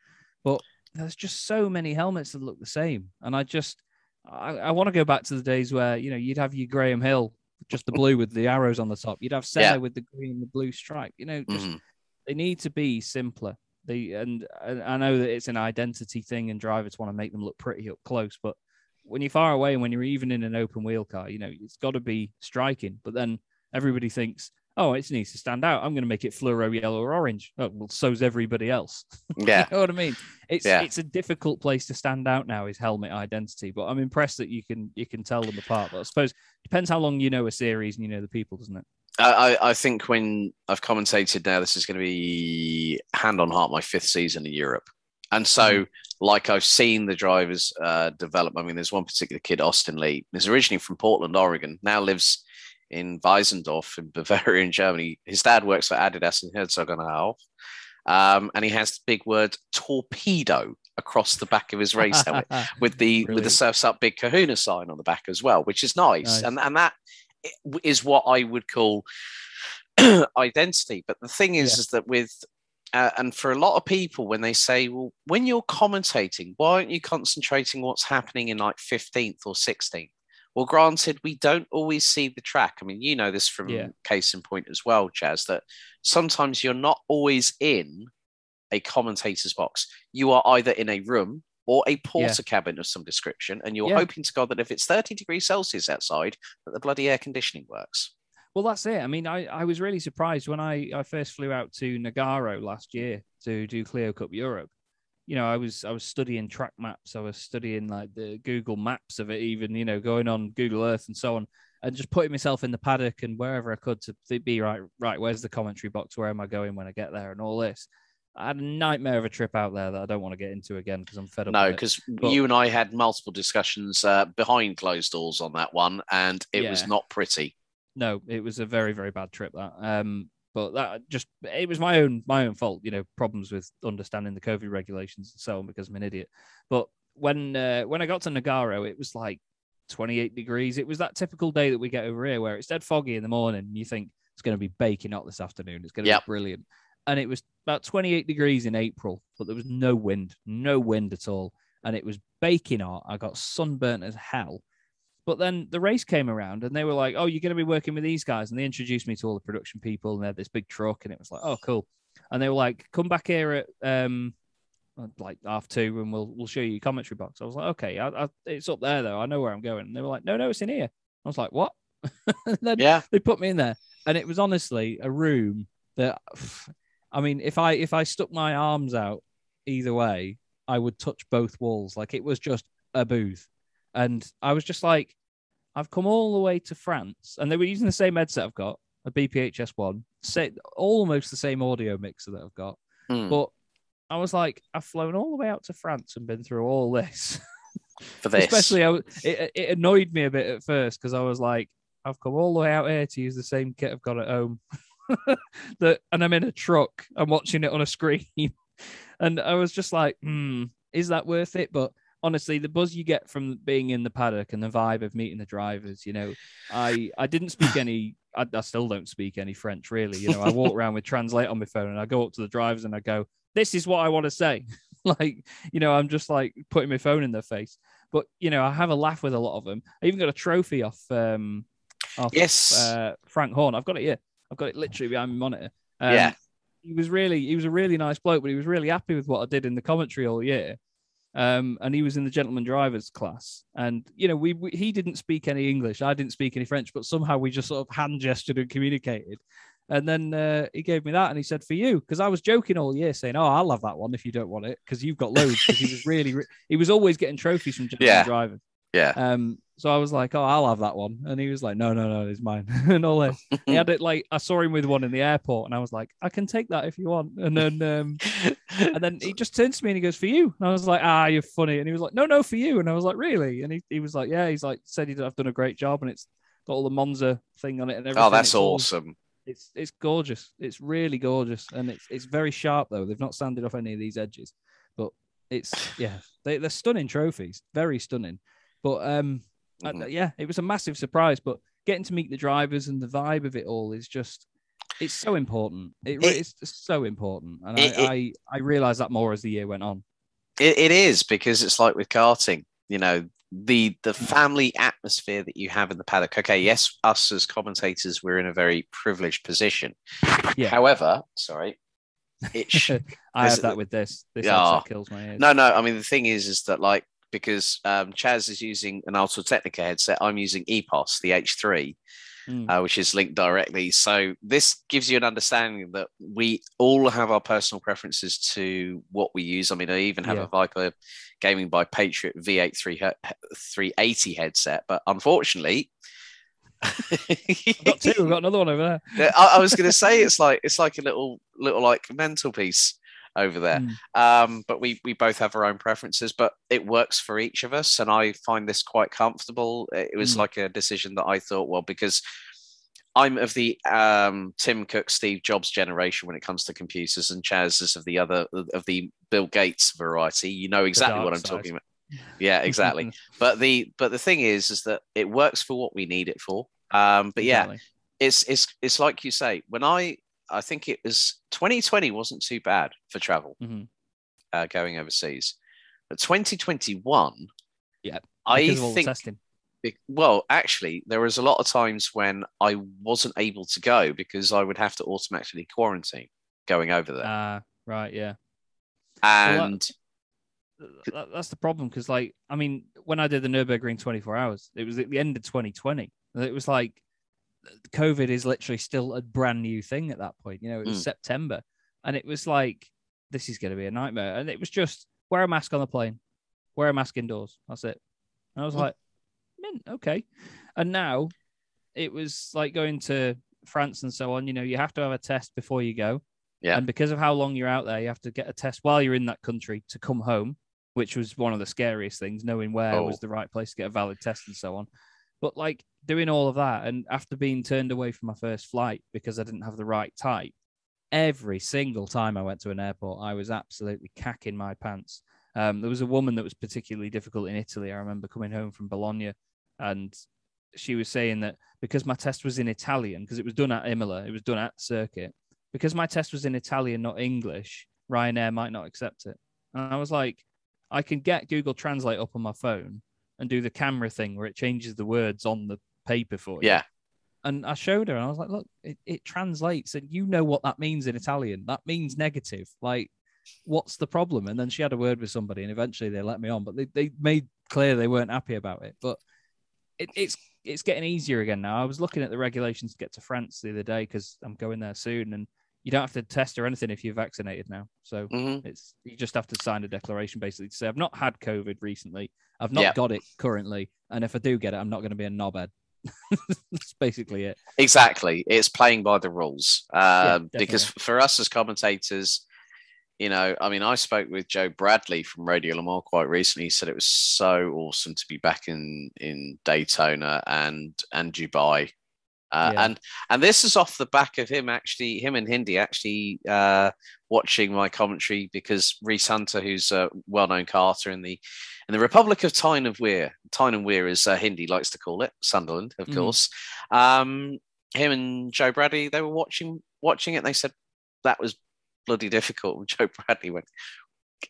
But there's just so many helmets that look the same, and I just I, I want to go back to the days where you know you'd have your Graham Hill just the blue with the arrows on the top. You'd have Senna Yeah. with the green and the blue stripe. You know, just Mhm. they need to be simpler. They and, and I know that it's an identity thing, and drivers want to make them look pretty up close. But when you're far away and when you're even in an open wheel car, you know it's got to be striking. But then everybody thinks, oh, it needs to stand out. I'm going to make it fluoro yellow or orange. Oh, well, so's everybody else. Yeah. you know what I mean? It's Yeah. it's a difficult place to stand out now. Is helmet identity, but I'm impressed that you can you can tell them apart. But I suppose depends how long you know a series and you know the people, doesn't it? I, I I think when I've commentated now, this is going to be hand on heart my fifth season in Europe, and so like I've seen the drivers uh, develop. I mean, there's one particular kid, Austin Lee, is originally from Portland, Oregon, now lives in Weisendorf in Bavaria in Germany. His dad works for Adidas in Herzogenaurach, um, and he has the big word torpedo across the back of his race helmet with the with the Brilliant. surfs up big kahuna sign on the back as well which is nice, Nice. and and that is what i would call identity but the thing is Yeah. is that with uh, and for a lot of people when they say well when you're commentating why aren't you concentrating what's happening in like 15th or 16th well granted we don't always see the track i mean you know this from Yeah. case in point as well chaz that sometimes you're not always in a commentator's box you are either in a room or a Portakabin of some description, and you're Yeah. hoping to God that if it's 30 degrees Celsius outside, that the bloody air conditioning works. Well, that's it. I mean, I, I was really surprised when I, I first flew out to Nogaro last year to do Clio Cup Europe. You know, I was I was studying track maps. I was studying like the Google Maps of it, even you know, going on Google Earth and so on, and just putting myself in the paddock and wherever I could to be right. Right, where's the commentary box? Where am I going when I get there? And all this. I had a nightmare of a trip out there that I don't want to get into again because I'm fed up. No, because you and I had multiple discussions uh, behind closed doors on that one, and it was not pretty. no, it was a very very bad trip that. Um, but that just it was my own my own fault. You know, problems with understanding the COVID regulations and so on because I'm an idiot. But when uh, when I got to Nogaro, it was like 28 degrees. It was that typical day that we get over here where it's dead foggy in the morning. And you think it's going to be baking hot this afternoon. It's going to Yep. be brilliant. And it was about 28 degrees in April, but there was no wind, no wind at all. And it was baking hot. I got sunburnt as hell. But then the race came around and they were like, oh, you're going to be working with these guys. And they introduced me to all the production people and they had this big truck. And it was like, oh, cool. And they were like, come back here at um, like half two and we'll we'll show you your commentary box. I was like, okay, I, I, it's up there though. I know where I'm going. And they were like, no, no, it's in here. I was like, what? Then Yeah, they put me in there, and it was honestly a room that, I mean, if I if I stuck my arms out either way, I would touch both walls. Like it was just a booth, and I was just like, I've come all the way to France, and they were using the same headset I've got, a BPHS one, say, almost the same audio mixer that I've got, Hmm. but I was like, I've flown all the way out to France and been through all this. for this. Especially, I, was- it, it annoyed me a bit at first because I was like, I've come all the way out here to use the same kit I've got at home. that, and I'm in a truck. I'm watching it on a screen, and I was just like, hmm, is that worth it? But honestly, the buzz you get from being in the paddock and the vibe of meeting the drivers, you know, I I didn't speak any. I, I still don't speak any French really. You know, I walk around with Translate on my phone, and I go up to the drivers and I go, "This is what I want to say." like, you know, I'm just like putting my phone in their face. But you know, I have a laugh with a lot of them. I even got a trophy off um off Yes. uh, Frank Horn. I've got it here. I've got it literally behind my monitor. Um, Yeah. He was really he was a really nice bloke, but he was really happy with what I did in the commentary all year. Um, and he was in the gentleman drivers class, and you know, we, we he didn't speak any English, I didn't speak any French, but somehow we just sort of hand gestured and communicated. And then uh, he gave me that, and he said, "For you," because I was joking all year, saying, "Oh, I'll have that one if you don't want it, because you've got loads." Because he was really, re- he was always getting trophies from gentleman Yeah. drivers. yeah. Um, so I was like, "Oh, I'll have that one," and he was like, "No, no, no, it's mine." and all this. He had it like I saw him with one in the airport, and I was like, "I can take that if you want." And then, um, and then he just turns to me and he goes, "For you." And I was like, "Ah, you're funny." And he was like, "No, no, for you." And I was like, "Really?" And he, he was like, "Yeah." He's like, said he'd have done a great job, and it's got all the Monza thing on it and everything. oh, that's It's all- awesome. It's it's gorgeous. It's really gorgeous, and it's it's very sharp though. They've not sanded off any of these edges, but it's yeah, they, they're stunning trophies, very stunning. But um, uh, Mhm. yeah, it was a massive surprise. But getting to meet the drivers and the vibe of it all is just it's so important. It, It- it's so important, and It- I, I I realized that more as the year went on. It, it is because it's like with karting. You know, the the family atmosphere that you have in the paddock. Okay, yes, us as commentators, we're in a very privileged position. Yeah. However, sorry, it sh- I have that with this. This headset kills my ears. no, no. I mean, the thing is, is that like because um, Chaz is using an Audio-Technica headset, I'm using EPOS, the H3, Mm. uh, which is linked directly. So this gives you an understanding that we all have our personal preferences to what we use. I mean, I even have Yeah. a Viper Gaming by Patriot V8 380 headset, but unfortunately. I've got two. We've got another one over there. I, I was going to say it's like it's like a little little like mental piece over there. Mm. Um, but we we both have our own preferences, but it works for each of us, and I find this quite comfortable. It was Mm. like a decision that I thought, well, because I'm of the um, Tim Cook, Steve Jobs generation when it comes to computers, and Chaz is of the other of the Bill Gates variety. You know exactly what I'm side. talking about. Yeah, exactly. but the but the thing is, is that it works for what we need it for. Um, but yeah, Exactly. it's it's it's like you say when i i think it was 2020 wasn't too bad for travel Mhm. uh, going overseas but 2021 Yeah, i Because of all the think well actually there was a lot of times when i wasn't able to go because i would have to automatically quarantine going over there Ah, right, yeah. and That- that's the problem because, like, I mean, when I did the Nurburgring 24 hours, it was at the end of 2020. and It was like COVID is literally still a brand new thing at that point. You know, it was Mm. September, and it was like, this is going to be a nightmare. And it was just wear a mask on the plane, wear a mask indoors. That's it. And I was Mm. like, "Mm, okay. And now it was like going to France and so on. You know, you have to have a test before you go. Yeah. And because of how long you're out there, you have to get a test while you're in that country to come home, which was one of the scariest things, knowing where was Oh. the right place to get a valid test and so on. But like doing all of that, and after being turned away from my first flight because I didn't have the right type, every single time I went to an airport, I was absolutely cacking my pants. Um, there was a woman that was particularly difficult in Italy. I remember coming home from Bologna, and she was saying that because my test was in Italian, because it was done at Imola, it was done at circuit, because my test was in Italian, not English, Ryanair might not accept it. And I was like, I can get Google Translate up on my phone and do the camera thing where it changes the words on the paper for you. yeah And I showed her and I was like, look, it, it translates and you know what that means in Italian. That means negative. Like, what's the problem? And then she had a word with somebody and eventually they let me on, but they, they made clear they weren't happy about it. But it, it's it's getting easier again now. I was looking at the regulations to get to France the other day because I'm going there soon and you don't have to test or anything if you're vaccinated now. So Mhm. it's you just have to sign a declaration basically to say I've not had COVID recently. I've not Yeah. got it currently, and if I do get it, I'm not going to be a knobhead. That's basically it. Exactly. It's playing by the rules. Um, because for us as commentators, you know, I mean, I spoke with Joe Bradley from Radio Le Mans quite recently. He said it was so awesome to be back in in Daytona and and Dubai. Uh, Yeah. And and this is off the back of him actually, him and Hindi actually uh, watching my commentary because Reese Hunter, who's a well-known karter in the in the Republic of Tyne of Weir, Tyne and Weir, as uh, Hindi likes to call it, Sunderland, of Mhm. course. Um, him and Joe Bradley, they were watching watching it. And they said that was bloody difficult. And Joe Bradley went,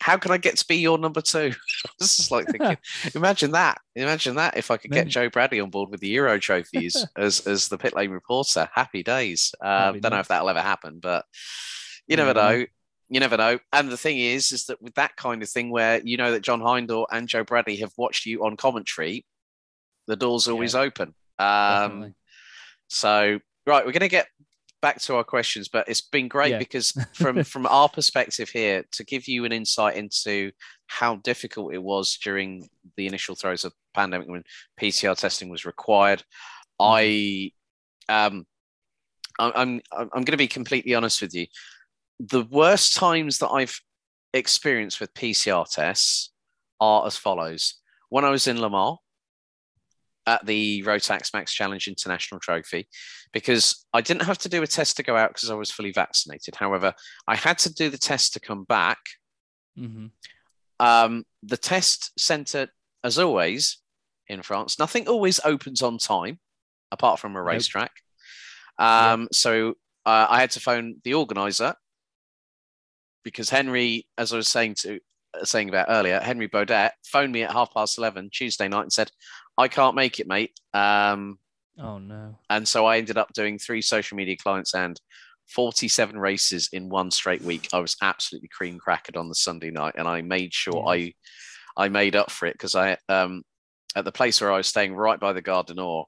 "How can I get to be your number two? I was just like thinking, imagine that. Imagine that if I could get Joe Bradley on board with the Euro trophies as as the pit lane reporter. Happy days. That'd don't know if that'll ever happen, but you never know. You never know. And the thing is, is that with that kind of thing where you know that John Hindor and Joe Bradley have watched you on commentary, the door's always open. Um, Definitely. so right, we're going to get back to our questions, but it's been great Yeah. because from from our perspective here, to give you an insight into how difficult it was during the initial throes of pandemic when PCR testing was required, I um I- I'm I'm going to be completely honest with you. The worst times that I've experienced with PCR tests are as follows. When I was in Le Mans at the Rotax Max Challenge International Trophy, because I didn't have to do a test to go out because I was fully vaccinated. However, I had to do the test to come back. Mhm. Um, the test centre, as always, in France, nothing always opens on time, apart from a Nope. racetrack. Um, So uh, I had to phone the organizer because Henry, as I was saying to saying about earlier, Henry Baudet phoned me at half past eleven Tuesday night and said, "I can't make it, mate." Um, Oh no. and so I ended up doing three social media clients and 47 races in one straight week. I was absolutely cream crackered on the Sunday night, and I made sure I I made up for it because I um at the place where I was staying right by the Gare du Nord.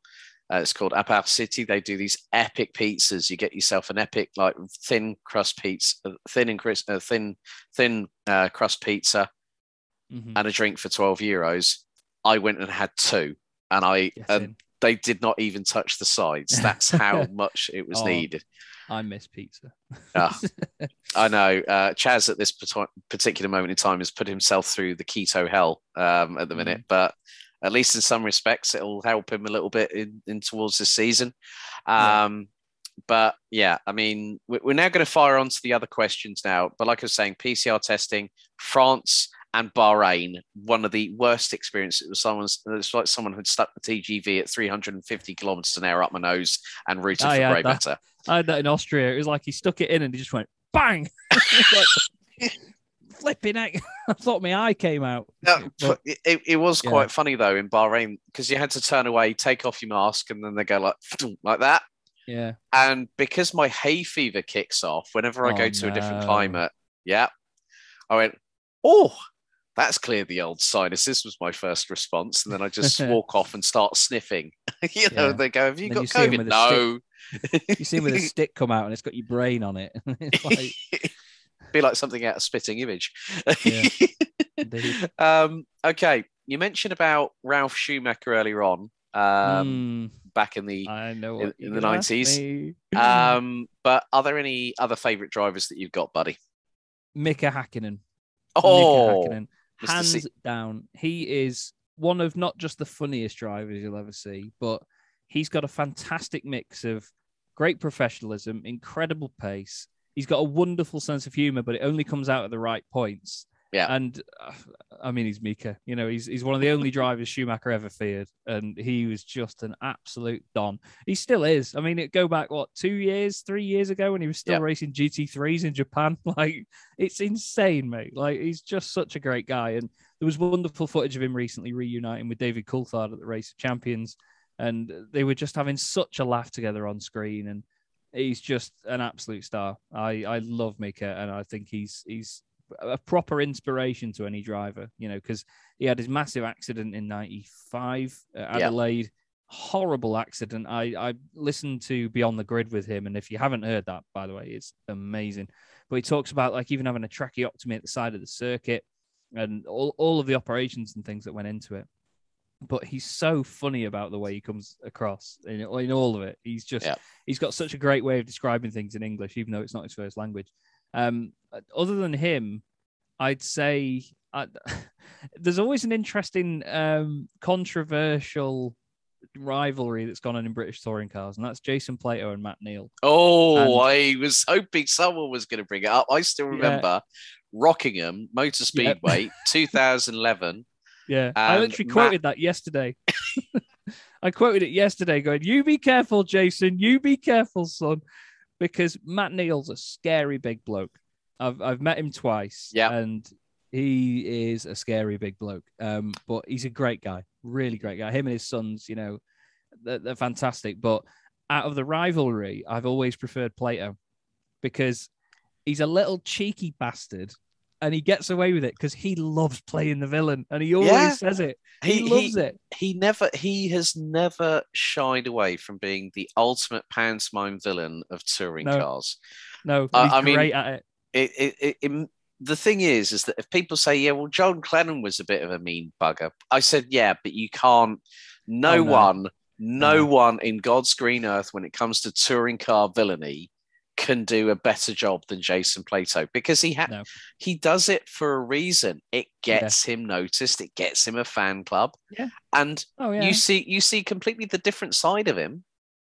Uh, it's called Appart'City. They do these epic pizzas. You get yourself an epic, like thin crust pizza, uh, thin and crisp, uh, thin, thin uh, crust pizza, Mhm. and a drink for twelve euros. I went and had two, and I and in. they did not even touch the sides. That's how much it was Oh. needed. I miss pizza. Ah. I know. Uh, Chaz at this particular moment in time has put himself through the keto hell um, at the minute, but at least in some respects, it'll help him a little bit in, in towards this season. Yeah. Um, But yeah, I mean, we- we're now going to fire on to the other questions now. But like I was saying, PCR testing, France and Bahrain, one of the worst experiences. It was someone's. It's like someone had stuck the TGV at 350 kilometers an hour up my nose and rooted oh, I for that. matter. I had that in Austria. It was like he stuck it in and he just went bang. Like, Flipping heck. I thought my eye came out. No, But- it, it- was Yeah. quite funny though in Bahrain because you had to turn away, take off your mask, and then they go like like that. Yeah. And because my hay fever kicks off whenever I Oh, go to a different climate, yeah, I went, oh, that's cleared the old sinuses. Was my first response, and then I just walk off and start sniffing. you know, Yeah. they go, "Have you Then got you COVID?" No. You see him with a stick come out and it's got your brain on it. it's like, Be like something out of spitting image. Yeah. um, okay, you mentioned about Ralf Schumacher earlier on, um, Mm, back in the I know in- in the 90s. Um, but are there any other favourite drivers that you've got, buddy? Mika Hakkinen. Oh, Mika Hakkinen. Mr. Hands C- down. He is one of not just the funniest drivers you'll ever see, but he's got a fantastic mix of great professionalism, incredible pace. He's got a wonderful sense of humor, but it only comes out at the right points. Yeah. And uh, I mean, he's Mika. You know, he's he's one of the only drivers Schumacher ever feared, and he was just an absolute don. He still is. I mean, it go back what two years, three years ago when he was still Yeah. racing GT3s in Japan. Like, it's insane, mate. Like, he's just such a great guy. And there was wonderful footage of him recently reuniting with David Coulthard at the Race of Champions, and they were just having such a laugh together on screen. And he's just an absolute star. I I love Mika, and I think he's he's a proper inspiration to any driver. You know, because he had his massive accident in '95 at uh, Yeah. Adelaide. Horrible accident. I I listened to Beyond the Grid with him, and if you haven't heard that, by the way, it's amazing. But he talks about like even having a tracheotomy at the side of the circuit and all, all of the operations and things that went into it. But he's so funny about the way he comes across in, in all of it. He's just Yeah. he's got such a great way of describing things in English, even though it's not his first language. Um, other than him, I'd say I, there's always an interesting, um, controversial rivalry that's gone on in British touring cars, and that's Jason Plato and Matt Neal. Oh, And- I was hoping someone was going to bring it up. I still Yeah. remember Rockingham Motor. Speedway 2011. Yeah, I literally Matt- quoted that yesterday. I quoted it yesterday, going, "You be careful, Jason. You be careful, son," because Matt Neal's a scary big bloke. I've I've met him twice, Yeah. and he is a scary big bloke. Um, but he's a great guy, really great guy. Him and his sons, you know, they're, they're fantastic. But out of the rivalry, I've always preferred Plato because he's a little cheeky bastard. And he gets away with it because he loves playing the villain, and he always Yeah. says it. He, He- he- loves it. He never, he has never shied away from being the ultimate pantomime villain of touring No. cars. No, I- he's I mean- at it. It, it, it, the thing is, is that if people say, yeah, well, John Cleland was a bit of a mean bugger, I said, yeah, but you can't. No, Oh, no. one, no, No. one in God's green earth, when it comes to touring car villainy, can do a better job than Jason Plato because he had No. he does it for a reason. It gets him noticed. It gets him a fan club. Yeah. and Oh yeah. you see you see completely the different side of him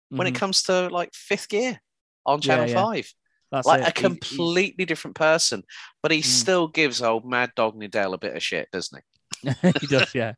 when it Mhm. comes to like fifth gear on Channel yeah. Five That's like it. a he's- completely different person, but he Mm. still gives old Mad Dog Needell a bit of shit, doesn't he? he does, yeah.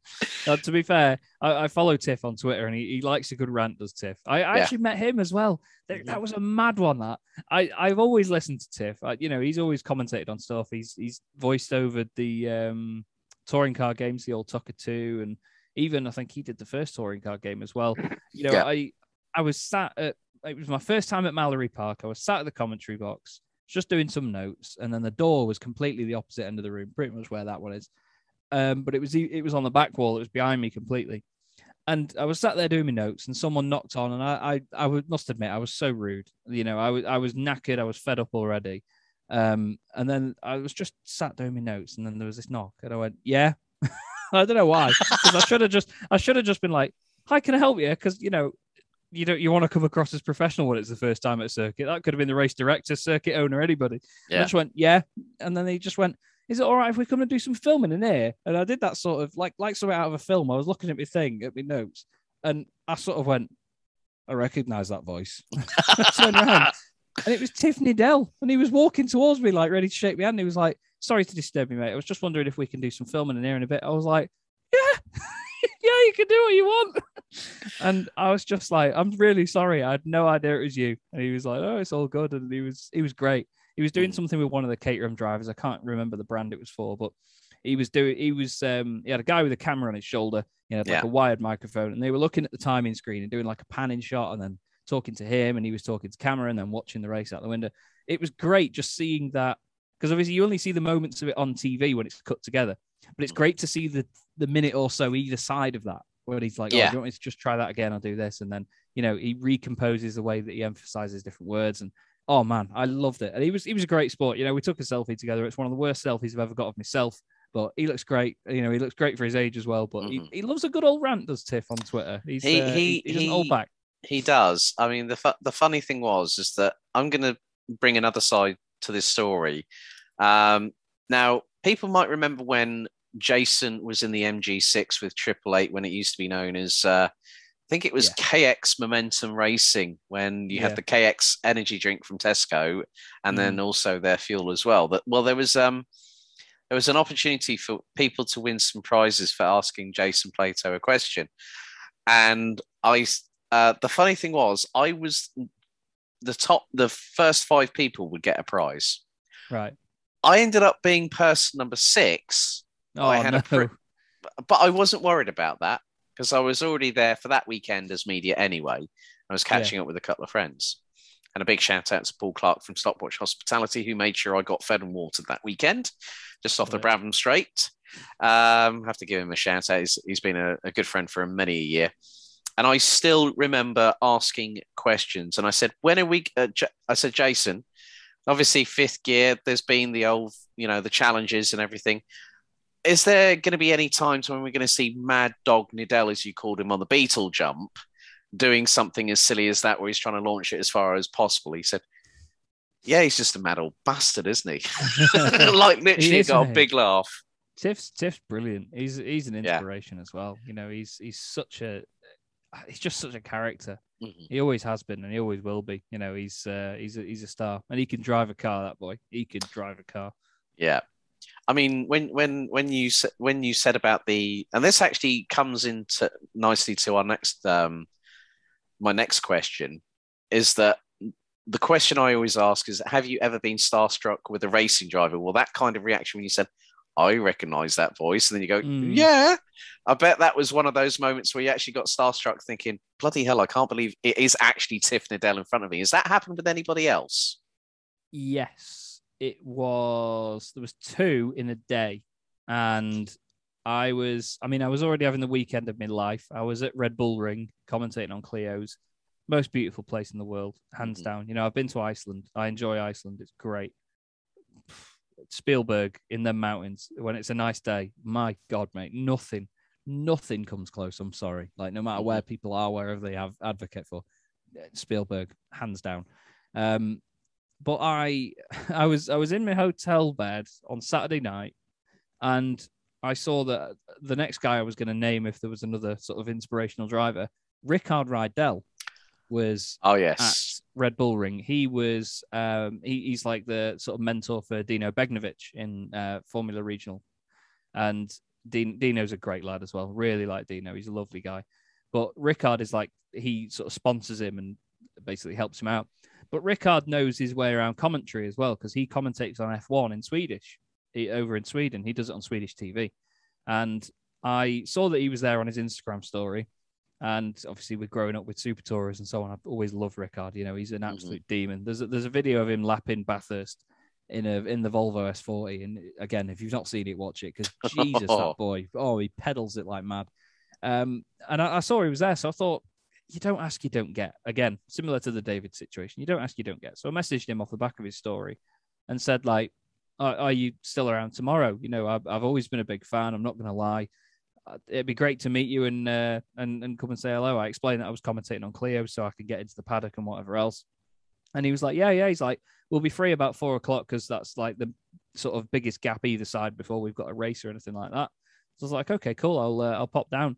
Uh, to be fair, I, I, follow Tiff on Twitter, and he, he likes a good rant. Does Tiff? I, I yeah. actually met him as well. That, that, was a mad one. That I I've always listened to Tiff. I, you know, he's always commentated on stuff. He's he's voiced over the um, touring car games, the old TOCA Two, and even I think he did the first touring car game as well. You know, yeah. I I was sat at it was my first time at Mallory Park. I was sat at the commentary box, just doing some notes, and then the door was completely the opposite end of the room, pretty much where that one is. Um, but it was it was on the back wall. It was behind me completely, and I was sat there doing my notes, and someone knocked on, and I I, I would, must admit I was so rude. You know, I was I was knackered. I was fed up already. Um, and then I was just sat doing my notes, and then there was this knock, and I went, "Yeah." I don't know why, because I should have just I should have just been like, "Hi, can I help you?" Because you know you don't you want to come across as professional when it's the first time at circuit. That could have been the race director, circuit owner, anybody. Yeah. I just went, yeah, and then they just went, is it all right if we come and do some filming in here? And I did that sort of like like something out of a film. I was looking at my thing, at my notes, and I sort of went, I recognise that voice. Turned around, and it was Tiff Needell, and he was walking towards me like ready to shake my hand. He was like, "Sorry to disturb you, mate. I was just wondering if we can do some filming in here in a bit." I was like, "Yeah." yeah, you can do what you want. and I was just like, I'm really sorry. I had no idea it was you. And he was like, Oh, it's all good. And he was he was great. He was doing mm. something with one of the Caterham drivers. I can't remember the brand it was for, but he was doing he was um he had a guy with a camera on his shoulder, he had like yeah. a wired microphone, and they were looking at the timing screen and doing like a panning shot and then talking to him and he was talking to camera and then watching the race out the window. It was great just seeing that because obviously you only see the moments of it on TV when it's cut together. But it's great to see the the minute or so either side of that where he's like, yeah. "Oh, do you want me to just try that again? I'll do this," and then you know he recomposes the way that he emphasizes different words and. Oh man, I loved it, and he was he was a great sport. You know, we took a selfie together. It's one of the worst selfies I've ever got of myself, but he looks great. You know, he looks great for his age as well. But mm-hmm. he, he loves a good old rant, does Tiff on Twitter? He's, he, uh, he, he, doesn't back. He does. I mean, the fu- the funny thing was is that I'm going to bring another side to this story. Um, now, people might remember when Jason was in the MG6 with Triple Eight when it used to be known as, uh, I think it was yeah. KX Momentum Racing when you yeah. had the KX energy drink from Tesco, and mm. then also their fuel as well. But well, there was um, there was an opportunity for people to win some prizes for asking Jason Plato a question, and I. Uh, the funny thing was, I was the top. The first five people would get a prize. Right. I ended up being person number six Oh, I had no. a pre- but I wasn't worried about that because I was already there for that weekend as media anyway. I was catching yeah. up with a couple of friends. And a big shout out to Paul Clark from Stopwatch Hospitality, who made sure I got fed and watered that weekend, just off the Brabham Straight. Um, have to give him a shout out. he's, he's been a, a good friend for many a year. And I still remember asking questions. And I said, when are we? Uh, J- I said, Jason, obviously fifth gear, there's been the old, you know, the challenges and everything is there going to be any times when we're going to see Mad Dog Needell, as you called him, on the Beetle jump, doing something as silly as that, where he's trying to launch it as far as possible? He said, "Yeah, he's just a mad old bastard, isn't he?" like literally is, got a big laugh. Tiff's Tiff's brilliant. He's he's an inspiration yeah. as well. You know, he's he's such a he's just such a character. Mm-hmm. He always has been, and he always will be. You know, he's uh, he's a, he's a star, and he can drive a car. That boy, he can drive a car. Yeah, I mean, when when when you when you said about the, and this actually comes into nicely to our next um, my next question, is that the question I always ask is, have you ever been starstruck with a racing driver? Well, that kind of reaction when you said, I recognize that voice, and then you go, mm. yeah, I bet that was one of those moments where you actually got starstruck, thinking, bloody hell, I can't believe it is actually Tiff Needell in front of me. Has that happened with anybody else? Yes it was there was two in a day, and I was I mean I was already having the weekend of my life. I was at Red Bull Ring commentating on Clio's, most beautiful place in the world, hands mm-hmm. down. You know I've been to Iceland. I enjoy Iceland. It's great. Spielberg in the mountains when it's a nice day. My God, mate, nothing, nothing comes close. I'm sorry. Like no matter mm-hmm. where people are, wherever they have advocate for, Spielberg, hands down. Um, but I I was I was in my hotel bed on Saturday night, and I saw that the next guy I was going to name if there was another sort of inspirational driver, Rickard Rydell, was oh yes at Red Bull Ring. He was um, he, he's like the sort of mentor for Dino Beganovic in uh, Formula Regional, and Dino's a great lad as well. Really like Dino. He's a lovely guy. But Rickard is like he sort of sponsors him and basically helps him out. But Rickard knows his way around commentary as well because he commentates on F1 in Swedish he, over in Sweden. He does it on Swedish TV. And I saw that he was there on his Instagram story. And obviously, we're growing up with Super Tourers and so on. I've always loved Rickard. You know, he's an absolute mm-hmm. demon. There's a, there's a video of him lapping Bathurst in a in the Volvo S40. And again, if you've not seen it, watch it because Jesus, that boy, oh, he pedals it like mad. Um, and I, I, saw he was there, so I thought, you don't ask, you don't get. Again, similar to the David situation, you don't ask, you don't get. So I messaged him off the back of his story and said, like, are, are you still around tomorrow? You know, I've, I've always been a big fan. I'm not going to lie. Uh, it'd be great to meet you and uh, and and come and say hello. I explained that I was commentating on Clio so I could get into the paddock and whatever else. And he was like, "Yeah, yeah." He's like, "We'll be free about four o'clock because that's like the sort of biggest gap either side before we've got a race or anything like that." So I was like, "Okay, cool. I'll uh, I'll pop down."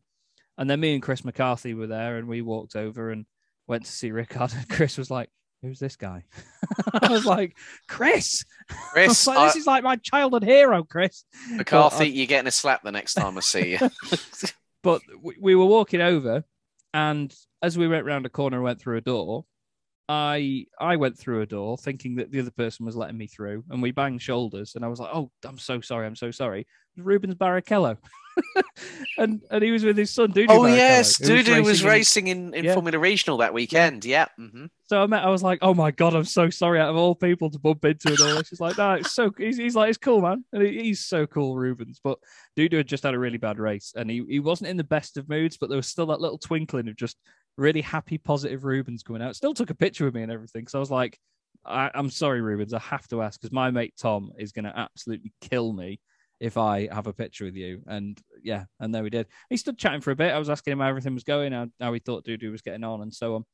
And then me and Chris McCarthy were there, and we walked over and went to see Rickard. And Chris was like, who's this guy? I was like, Chris. Chris, like, this is like my childhood hero, Chris. McCarthy, you're getting a slap the next time I see you. but we, we were walking over, and as we went round a corner and went through a door, I I went through a door thinking that the other person was letting me through, and we banged shoulders, and I was like, "Oh, I'm so sorry, I'm so sorry." Rubens Barrichello, and and he was with his son Dudu. Oh yes, Dudu was, was racing, in, in, yeah. Formula Regional that weekend. Yeah. Mm-hmm. So I met. I was like, oh my god, I'm so sorry. Out of all people to bump into and all this, he's like, no, it's so. He's, he's like, it's cool, man, and he's so cool, Rubens. But Dudu had just had a really bad race, and he he wasn't in the best of moods, but there was still that little twinkling of just really happy, positive Rubens coming out. Still took a picture with me and everything. So I was like, I, am sorry, Rubens, I have to ask because my mate Tom is going to absolutely kill me if I have a picture with you. And yeah, and there we did. He stood chatting for a bit. I was asking him how everything was going, how, how he thought Dudu was getting on, and so on.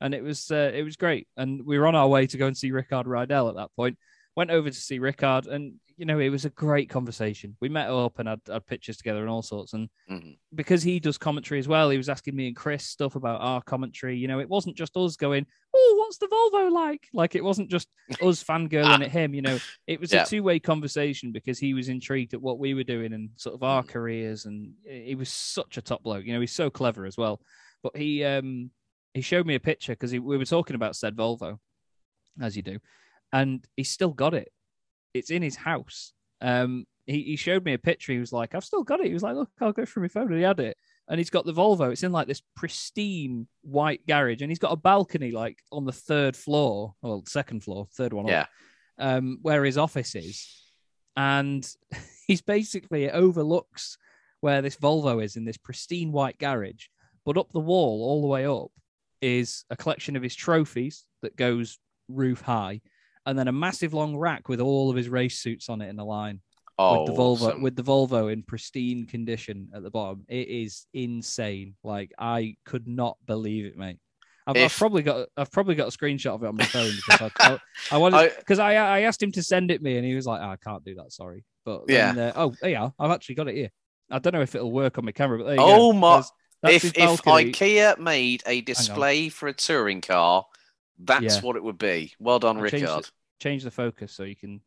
And it was uh, it was great. And we were on our way to go and see Rickard Rydell at that point. Went over to see Rickard, and you know, it was a great conversation. We met up and had, had pictures together and all sorts. And mm-hmm. because he does commentary as well, he was asking me and Chris stuff about our commentary. You know, it wasn't just us going, "Oh, what's the Volvo like?" Like it wasn't just us fangirling at him. You know, it was yeah. a two way conversation because he was intrigued at what we were doing and sort of our mm-hmm. careers. And he was such a top bloke. You know, he's so clever as well. But he um he showed me a picture because we were talking about said Volvo, as you do, and he's still got it it's in his house. Um, he, he showed me a picture. He was like, I've still got it. He was like, look, I'll go through my phone. And he had it. And he's got the Volvo. It's in like this pristine white garage. And he's got a balcony like on the third floor, well, second floor, third one yeah. Up, um, where his office is. And he's basically, it overlooks where this Volvo is in this pristine white garage. But up the wall, all the way up, is a collection of his trophies that goes roof high and then a massive long rack with all of his race suits on it in the line. Oh, with the Volvo awesome. with the Volvo in pristine condition at the bottom. It is insane. Like I could not believe it, mate. I've, if... I've, probably got I've probably got a screenshot of it on my phone because I, I, I wanted because I, I asked him to send it me and he was like, oh, I can't do that, sorry. But then, yeah, uh, oh yeah, I've actually got it here. I don't know if it'll work on my camera, but there you oh go. my! if if IKEA made a display for a touring car, that's yeah. what it would be. Well done, Rickard change the focus so you can.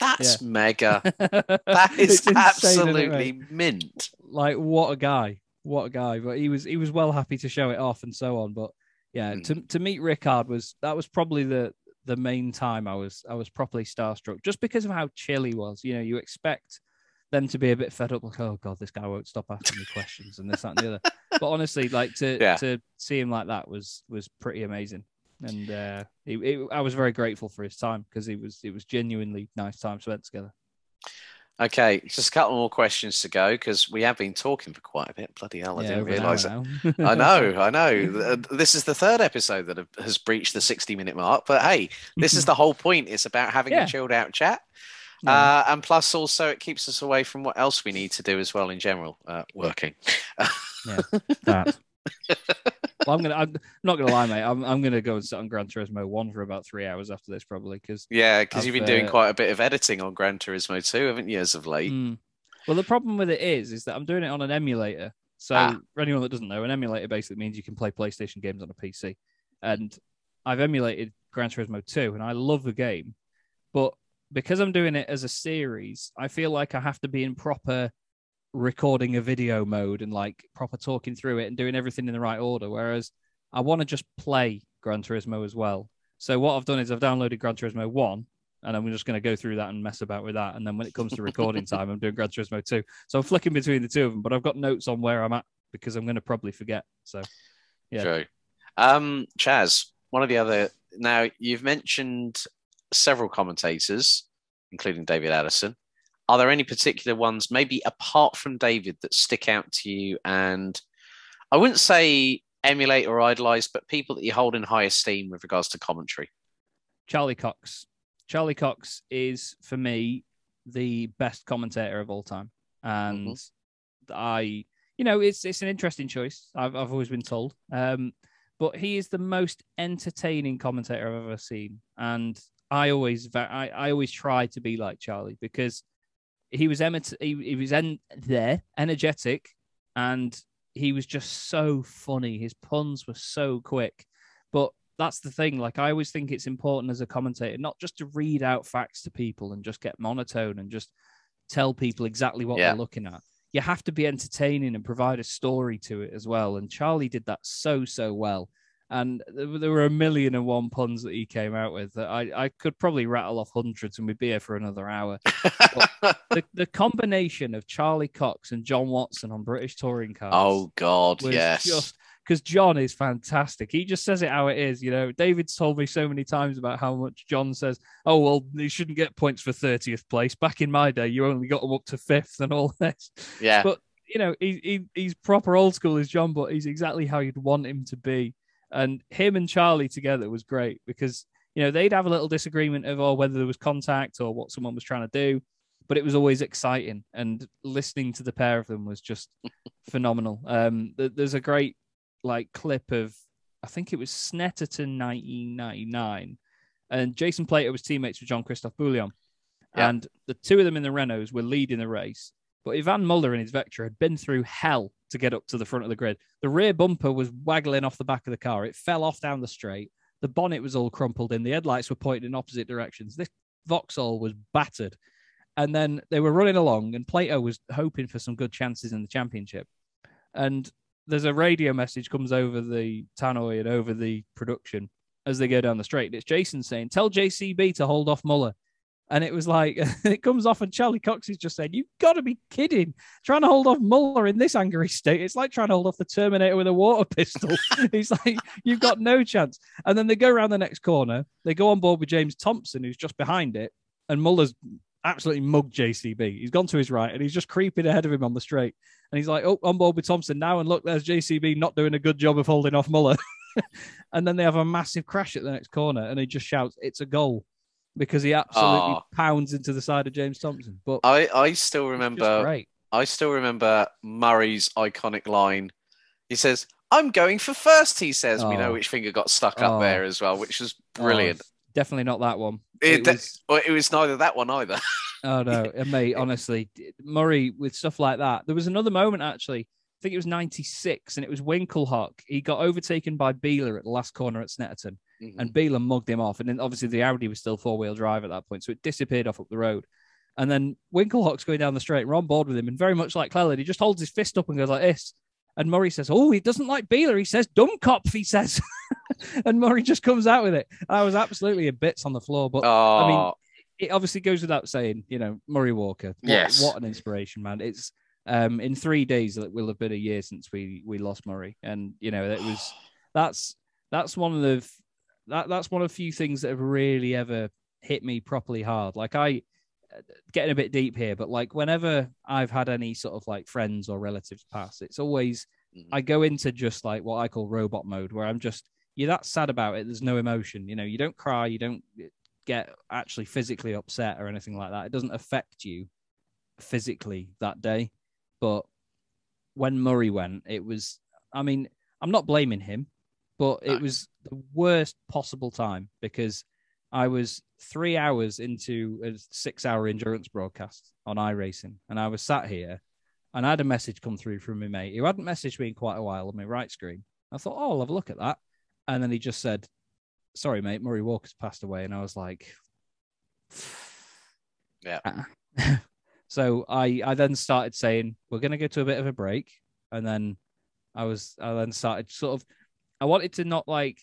That's yeah. mega. that is absolutely mint. Like what a guy! What a guy! But he was he was well happy to show it off and so on. But yeah, mm. to to meet Rickard was that was probably the the main time I was I was properly starstruck just because of how chill he was. You know, you expect them to be a bit fed up, like, oh god, this guy won't stop asking me questions and this, that, and the other. But honestly, like to yeah. to see him like that was was pretty amazing and uh, I was very grateful for his time because it was it was genuinely nice time spent together. Okay, just a couple more questions to go because we have been talking for quite a bit. Bloody hell, I yeah, didn't realise it. I know, I know. This is the third episode that has breached the 60 minute mark, but hey, this is the whole point. It's about having yeah. a chilled out chat. Yeah. Uh, and plus, also, it keeps us away from what else we need to do as well in general, uh, working. yeah, that. well, I'm gonna. I'm not gonna lie, mate. I'm, I'm gonna go and sit on Gran Turismo one for about three hours after this, probably because yeah, because you've been doing uh, quite a bit of editing on Gran Turismo too, haven't you, as of late? Mm. Well, the problem with it is, is that I'm doing it on an emulator. So ah. for anyone that doesn't know, an emulator basically means you can play PlayStation games on a PC, and I've emulated Gran Turismo 2, and I love the game, but because I'm doing it as a series, I feel like I have to be in proper recording a video mode and like proper talking through it and doing everything in the right order. Whereas I want to just play Gran Turismo as well. So what I've done is I've downloaded Gran Turismo one, and I'm just going to go through that and mess about with that. And then when it comes to recording time, I'm doing Gran Turismo two. So I'm flicking between the two of them, but I've got notes on where I'm at because I'm going to probably forget. So yeah. True. Um, Chaz, one of the other. Now you've mentioned several commentators, including David Addison. Are there any particular ones, maybe apart from David, that stick out to you? And I wouldn't say emulate or idolize, but people that you hold in high esteem with regards to commentary. Charlie Cox. Charlie Cox is for me the best commentator of all time, and Mm-hmm. I, you know, it's it's an interesting choice. I've I've always been told, um, but he is the most entertaining commentator I've ever seen, and I always I, I always try to be like Charlie because he was emet- he, he was en- there energetic, and he was just so funny. His puns were so quick, but that's the thing. Like I always think it's important as a commentator not just to read out facts to people and just get monotone and just tell people exactly what Yeah. they're looking at. You have to be entertaining and provide a story to it as well. And Charlie did that so so well. And there were- a million and one puns that he came out with that I, I could probably rattle off hundreds and we'd be here for another hour. the, the combination of Charlie Cox and John Watson on British touring cars oh God, yes. just because John is fantastic. He just says it how it is. You know, David's told me so many times about how much John says, "Oh well, you shouldn't get points for thirtieth place." Back in my day, you only got them up to fifth and all this. yeah. But you know, he, he he's proper old school as John, but he's exactly how you'd want him to be. And him and Charlie together was great because you know they'd have a little disagreement of oh whether there was contact or what someone was trying to do, but it was always exciting. And listening to the pair of them was just phenomenal. Um, th- there's a great like clip of I think it was Snetterton 1999, and Jason Plato was teammates with John Christophe Boullion, Yeah. and the two of them in the Renaults were leading the race. But Yvan Muller in his Vectra had been through hell to get up to the front of the grid. The rear bumper was waggling off the back of the car. It fell off down the straight. The bonnet was all crumpled in. The headlights were pointing in opposite directions. This Vauxhall was battered. And then they were running along, and Plato was hoping for some good chances in the championship. And there's a radio message comes over the tannoy and over the production as they go down the straight. And it's Jason saying, "Tell JCB to hold off Muller." And it was like it comes off, and Charlie Cox is just saying, "You've got to be kidding! Trying to hold off Muller in this angry state, it's like trying to hold off the Terminator with a water pistol." He's like, "You've got no chance." And then they go around the next corner. They go on board with James Thompson, who's just behind it, and Muller's absolutely mugged JCB. He's gone to his right, and he's just creeping ahead of him on the straight. And he's like, "Oh, on board with Thompson now." And look, there's JCB not doing a good job of holding off Muller. and then they have a massive crash at the next corner, and he just shouts, "It's a goal!" Because he absolutely Aw. pounds into the side of James Thompson. But I, I still remember great. I still remember Murray's iconic line. He says, I'm going for first, he says. We know Oh. which finger got stuck Oh. up there oh. as well, which was brilliant. Oh, definitely not that one. It- It was- it was neither that one either. Oh no, and mate, honestly, Murray with stuff like that. There was another moment actually. I think it was '96, and it was Winkelhock. He got overtaken by Biela at the last corner at Snetterton, mm-hmm. and Biela mugged him off. And then obviously the Audi was still four wheel drive at that point, so it disappeared off up the road. And then Winkelhock's going down the straight, and we're on board with him, and very much like Cleland, he just holds his fist up and goes like this. And Murray says, "Oh, he doesn't like Biela." He says, "Dummkopf." He says, and Murray just comes out with it. I was absolutely a bits on the floor, but oh, mean, it obviously goes without saying, you know, Murray Walker. What, Yes. what an inspiration, man! It's um in three days it will have been a year since we we lost Murray, and you know that was that's that's one of the that that's one of the few things that have really ever hit me properly hard. Like I getting a bit deep here, but like whenever I've had any sort of like friends or relatives pass, it's always Mhm. I go into just like what I call robot mode, where I'm just you're that sad about it. There's no emotion. You know, you don't cry, you don't get actually physically upset or anything like that. It doesn't affect you physically that day. But when Murray went, it was. I mean, I'm not blaming him, but No. it was the worst possible time because I was three hours into a six hour endurance broadcast on iRacing, and I was sat here and I had a message come through from my mate who hadn't messaged me in quite a while on my right screen. I thought, oh, I'll have a look at that. And then he just said, sorry, mate, Murray Walker's passed away. And I was like, Yeah. Ah. So I I then started saying we're going to go to a bit of a break, and then I was I then started sort of I wanted to not like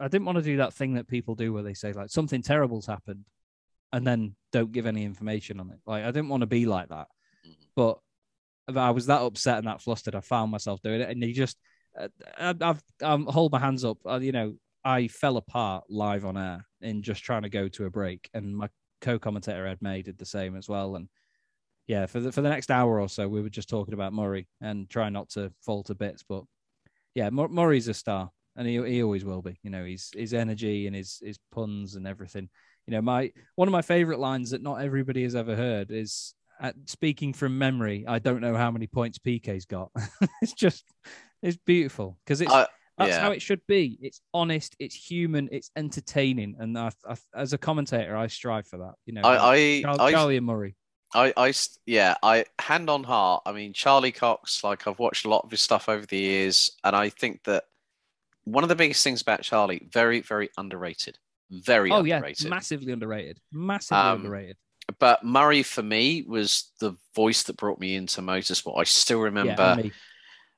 I didn't want to do that thing that people do where they say like something terrible's happened, and then don't give any information on it. Like I didn't want to be like that, but I was that upset and that flustered. I found myself doing it, and you just uh, I, I've um, hold my hands up. Uh, you know, I fell apart live on air in just trying to go to a break, and my co-commentator Ed May did the same as well. And yeah, for the for the next hour or so, we were just talking about Murray and trying not to fall to bits. But yeah, Mur- Murray's a star, and he he always will be. You know, his his energy and his his puns and everything. You know, my one of my favorite lines that not everybody has ever heard is at, speaking from memory. I don't know how many points PK's got. it's just it's beautiful because it's. I- that's yeah. how it should be. It's honest, it's human, it's entertaining, and I, I, as a commentator, I strive for that. You know, I, I, Char- I, Charlie and Murray. I, I, yeah, I hand on heart. I mean, Charlie Cox. Like I've watched a lot of his stuff over the years, and I think that one of the biggest things about Charlie, very, very underrated. Very Oh yeah, underrated. massively underrated. Massively Um, underrated. but Murray for me was the voice that brought me into motorsport. I still remember me.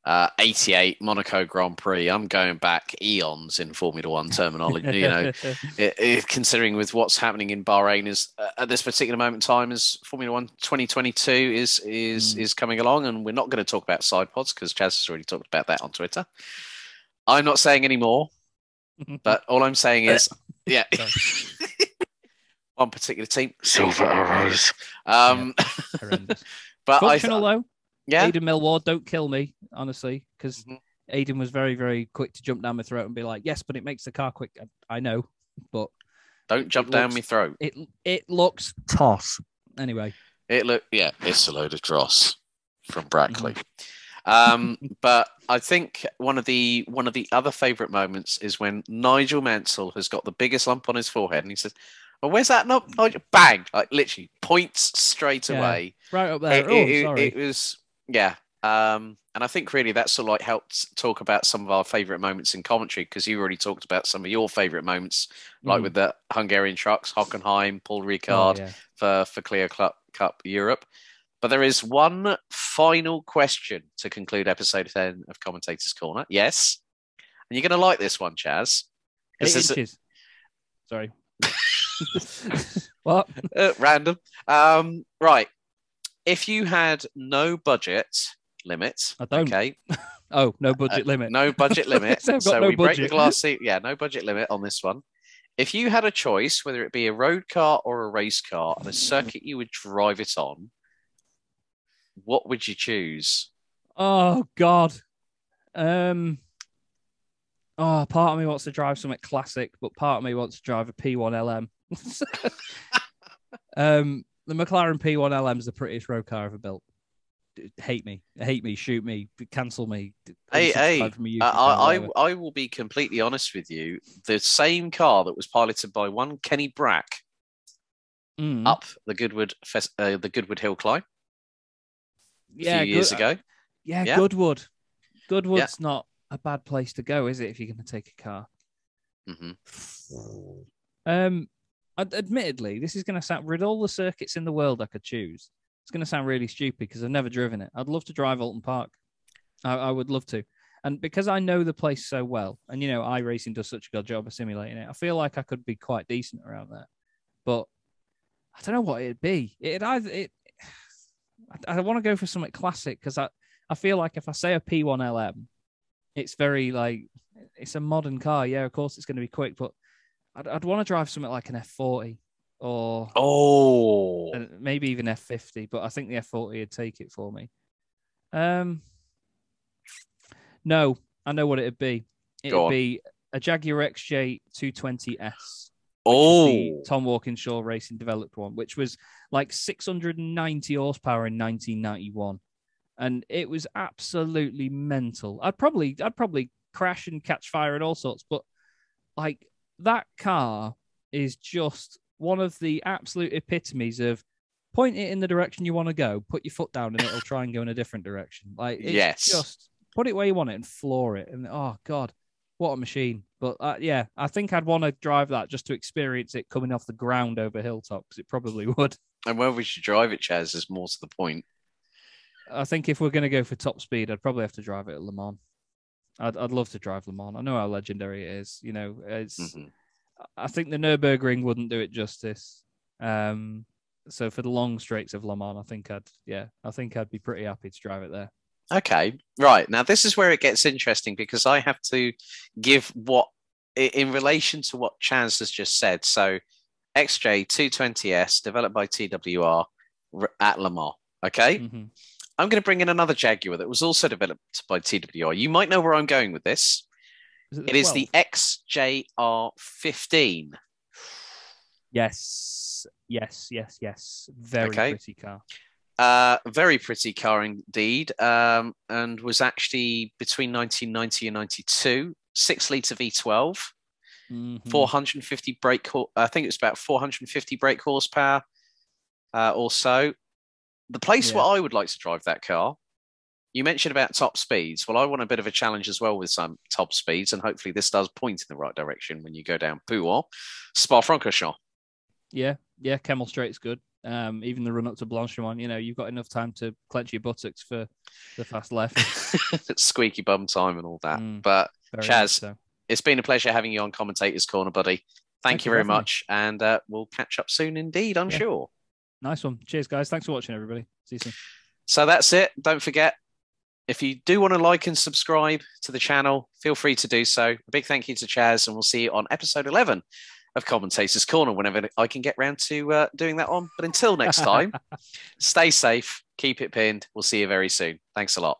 Uh, 88 Monaco Grand Prix. I'm going back eons in Formula One terminology, you know, it, it- considering with what's happening in Bahrain is uh, at this particular moment in time is Formula One 2022 is is Mm. is coming along, and we're not going to talk about side pods because Chaz has already talked about that on Twitter. I'm not saying any more, but all I'm saying is, yeah, one particular team, Silver Arrows. Um, Horrendous. but I, Functional though. Yeah, Aiden Millward, don't kill me, honestly, because Mhm. Aiden was very, very quick to jump down my throat and be like, "Yes, but it makes the car quick." I know, but don't jump down looks- my throat. it it looks toss. Anyway, It look yeah, it's a load of dross from Brackley. Mm-hmm. Um, but I think one of the one of the other favourite moments is when Nigel Mansell has got the biggest lump on his forehead and he says, "Well, where's that lump?" Nigel?" Bang! Like literally points straight Yeah. away. right up there. It, oh, it- sorry. it was yeah. Um, and I think really that sort of like helped talk about some of our favourite moments in commentary because you already talked about some of your favourite moments, like Mm. with the Hungarian trucks, Hockenheim, Paul Oh, Ricard, yeah. for for Clio Cup, Cup Europe. But there is one final question to conclude episode 10 of Commentators Corner. Yes. And you're going to like this one, Chaz. Eight This is inches. Sorry. what? uh, random. Um, right. If you had no budget limit, I don't. okay, Oh, no uh, budget limit. no budget limit. So I've got so no we break the glass seat. Yeah, no budget limit on this one. If you had a choice, whether it be a road car or a race car, and a circuit you would drive it on, what would you choose? Oh God. Um. Oh, part of me wants to drive something classic, but part of me wants to drive a P1 LM. um, the McLaren P1 LM is the prettiest road car ever built. Hate me, hate me, shoot me, cancel me. Hey, hey, unsubscribe from my Uh, I. I, I will be completely honest with you. The same car that was piloted by one Kenny Brack Mm. up the Goodwood Fes- uh, the Goodwood Hill climb a yeah, few years good- ago. Yeah, Yeah. Goodwood. Goodwood's not a bad place to go, is it? If you're going to take a car. hmm Um, admittedly, this is going to sound with all the circuits in the world I could choose. It's going to sound really stupid because I've never driven it. I'd love to drive Oulton Park. I, I would love to, and because I know the place so well, and you know, iRacing does such a good job of simulating it. I feel like I could be quite decent around there, but I don't know what it'd be. It'd either it. I, I want to go for something classic because I I feel like if I say a P1 LM, it's very like it's a modern car. Yeah, of course it's going to be quick, but I'd, I'd want to drive something like an F40 or Oh, maybe even F50, but I think the F40 would take it for me. Um, no, I know what it'd be. It'd Go on. be a Jaguar XJ 220S. oh, Tom Walkinshaw Racing developed one, which was like 690 horsepower in 1991, and it was absolutely mental. I'd probably, I'd probably crash and catch fire and all sorts, but like that car is just one of the absolute epitomes of point it in the direction you want to go, put your foot down, and it'll try and go in a different direction. Like it's Yes. just put it where you want it and floor it, and oh god, what a machine! But uh, yeah, I think I'd want to drive that just to experience it coming off the ground over hilltops. It probably would. And where we should drive it, Chaz, is more to the point. I think if we're going to go for top speed, I'd probably have to drive it at Le Mans. I'd, I'd love to drive Le Mans. I know how legendary it is. You know, it's. Mhm. I think the Nurburgring wouldn't do it justice. Um, so for the long straights of Le Mans, I think I'd yeah, I think I'd be pretty happy to drive it there. Okay, right. Now, this is where it gets interesting because I have to give what, in relation to what Chaz has just said. So, XJ220S, developed by TWR at Le Mans. Okay. Mhm. I'm going to bring in another Jaguar that was also developed by TWR. You might know where I'm going with this. Is It is the XJR15. yes, yes, yes, yes. Very Okay. pretty car. Uh, very pretty car indeed, um, and was actually between 1990 and 92. Six litre V12, Mhm. 450 brake. I think it was about 450 brake horsepower. Uh, also, the place Yeah. where I would like to drive that car. You mentioned about top speeds. Well, I want a bit of a challenge as well with some top speeds, and hopefully this does point in the right direction when you go down Pouhon, Spa-Francorchamps. Yeah, yeah. Kemmel Straight's good. Um, even the run up to Blanchimont, you know, you've got enough time to clench your buttocks for the fast left. Squeaky bum time and all that. Mm. But Chaz, so. it's been a pleasure having you on Commentators Corner, buddy. Thank, Thank you very having me. much, and uh, we'll catch up soon indeed, I'm Yeah. sure. Nice one. Cheers, guys. Thanks for watching, everybody. See you soon. So that's it. Don't forget, if you do want to like and subscribe to the channel, feel free to do so. A big thank you to Chaz, and we'll see you on episode 11 of Commentators Corner whenever I can get round to uh, doing that on. But until next time, stay safe, keep it pinned. We'll see you very soon. Thanks a lot.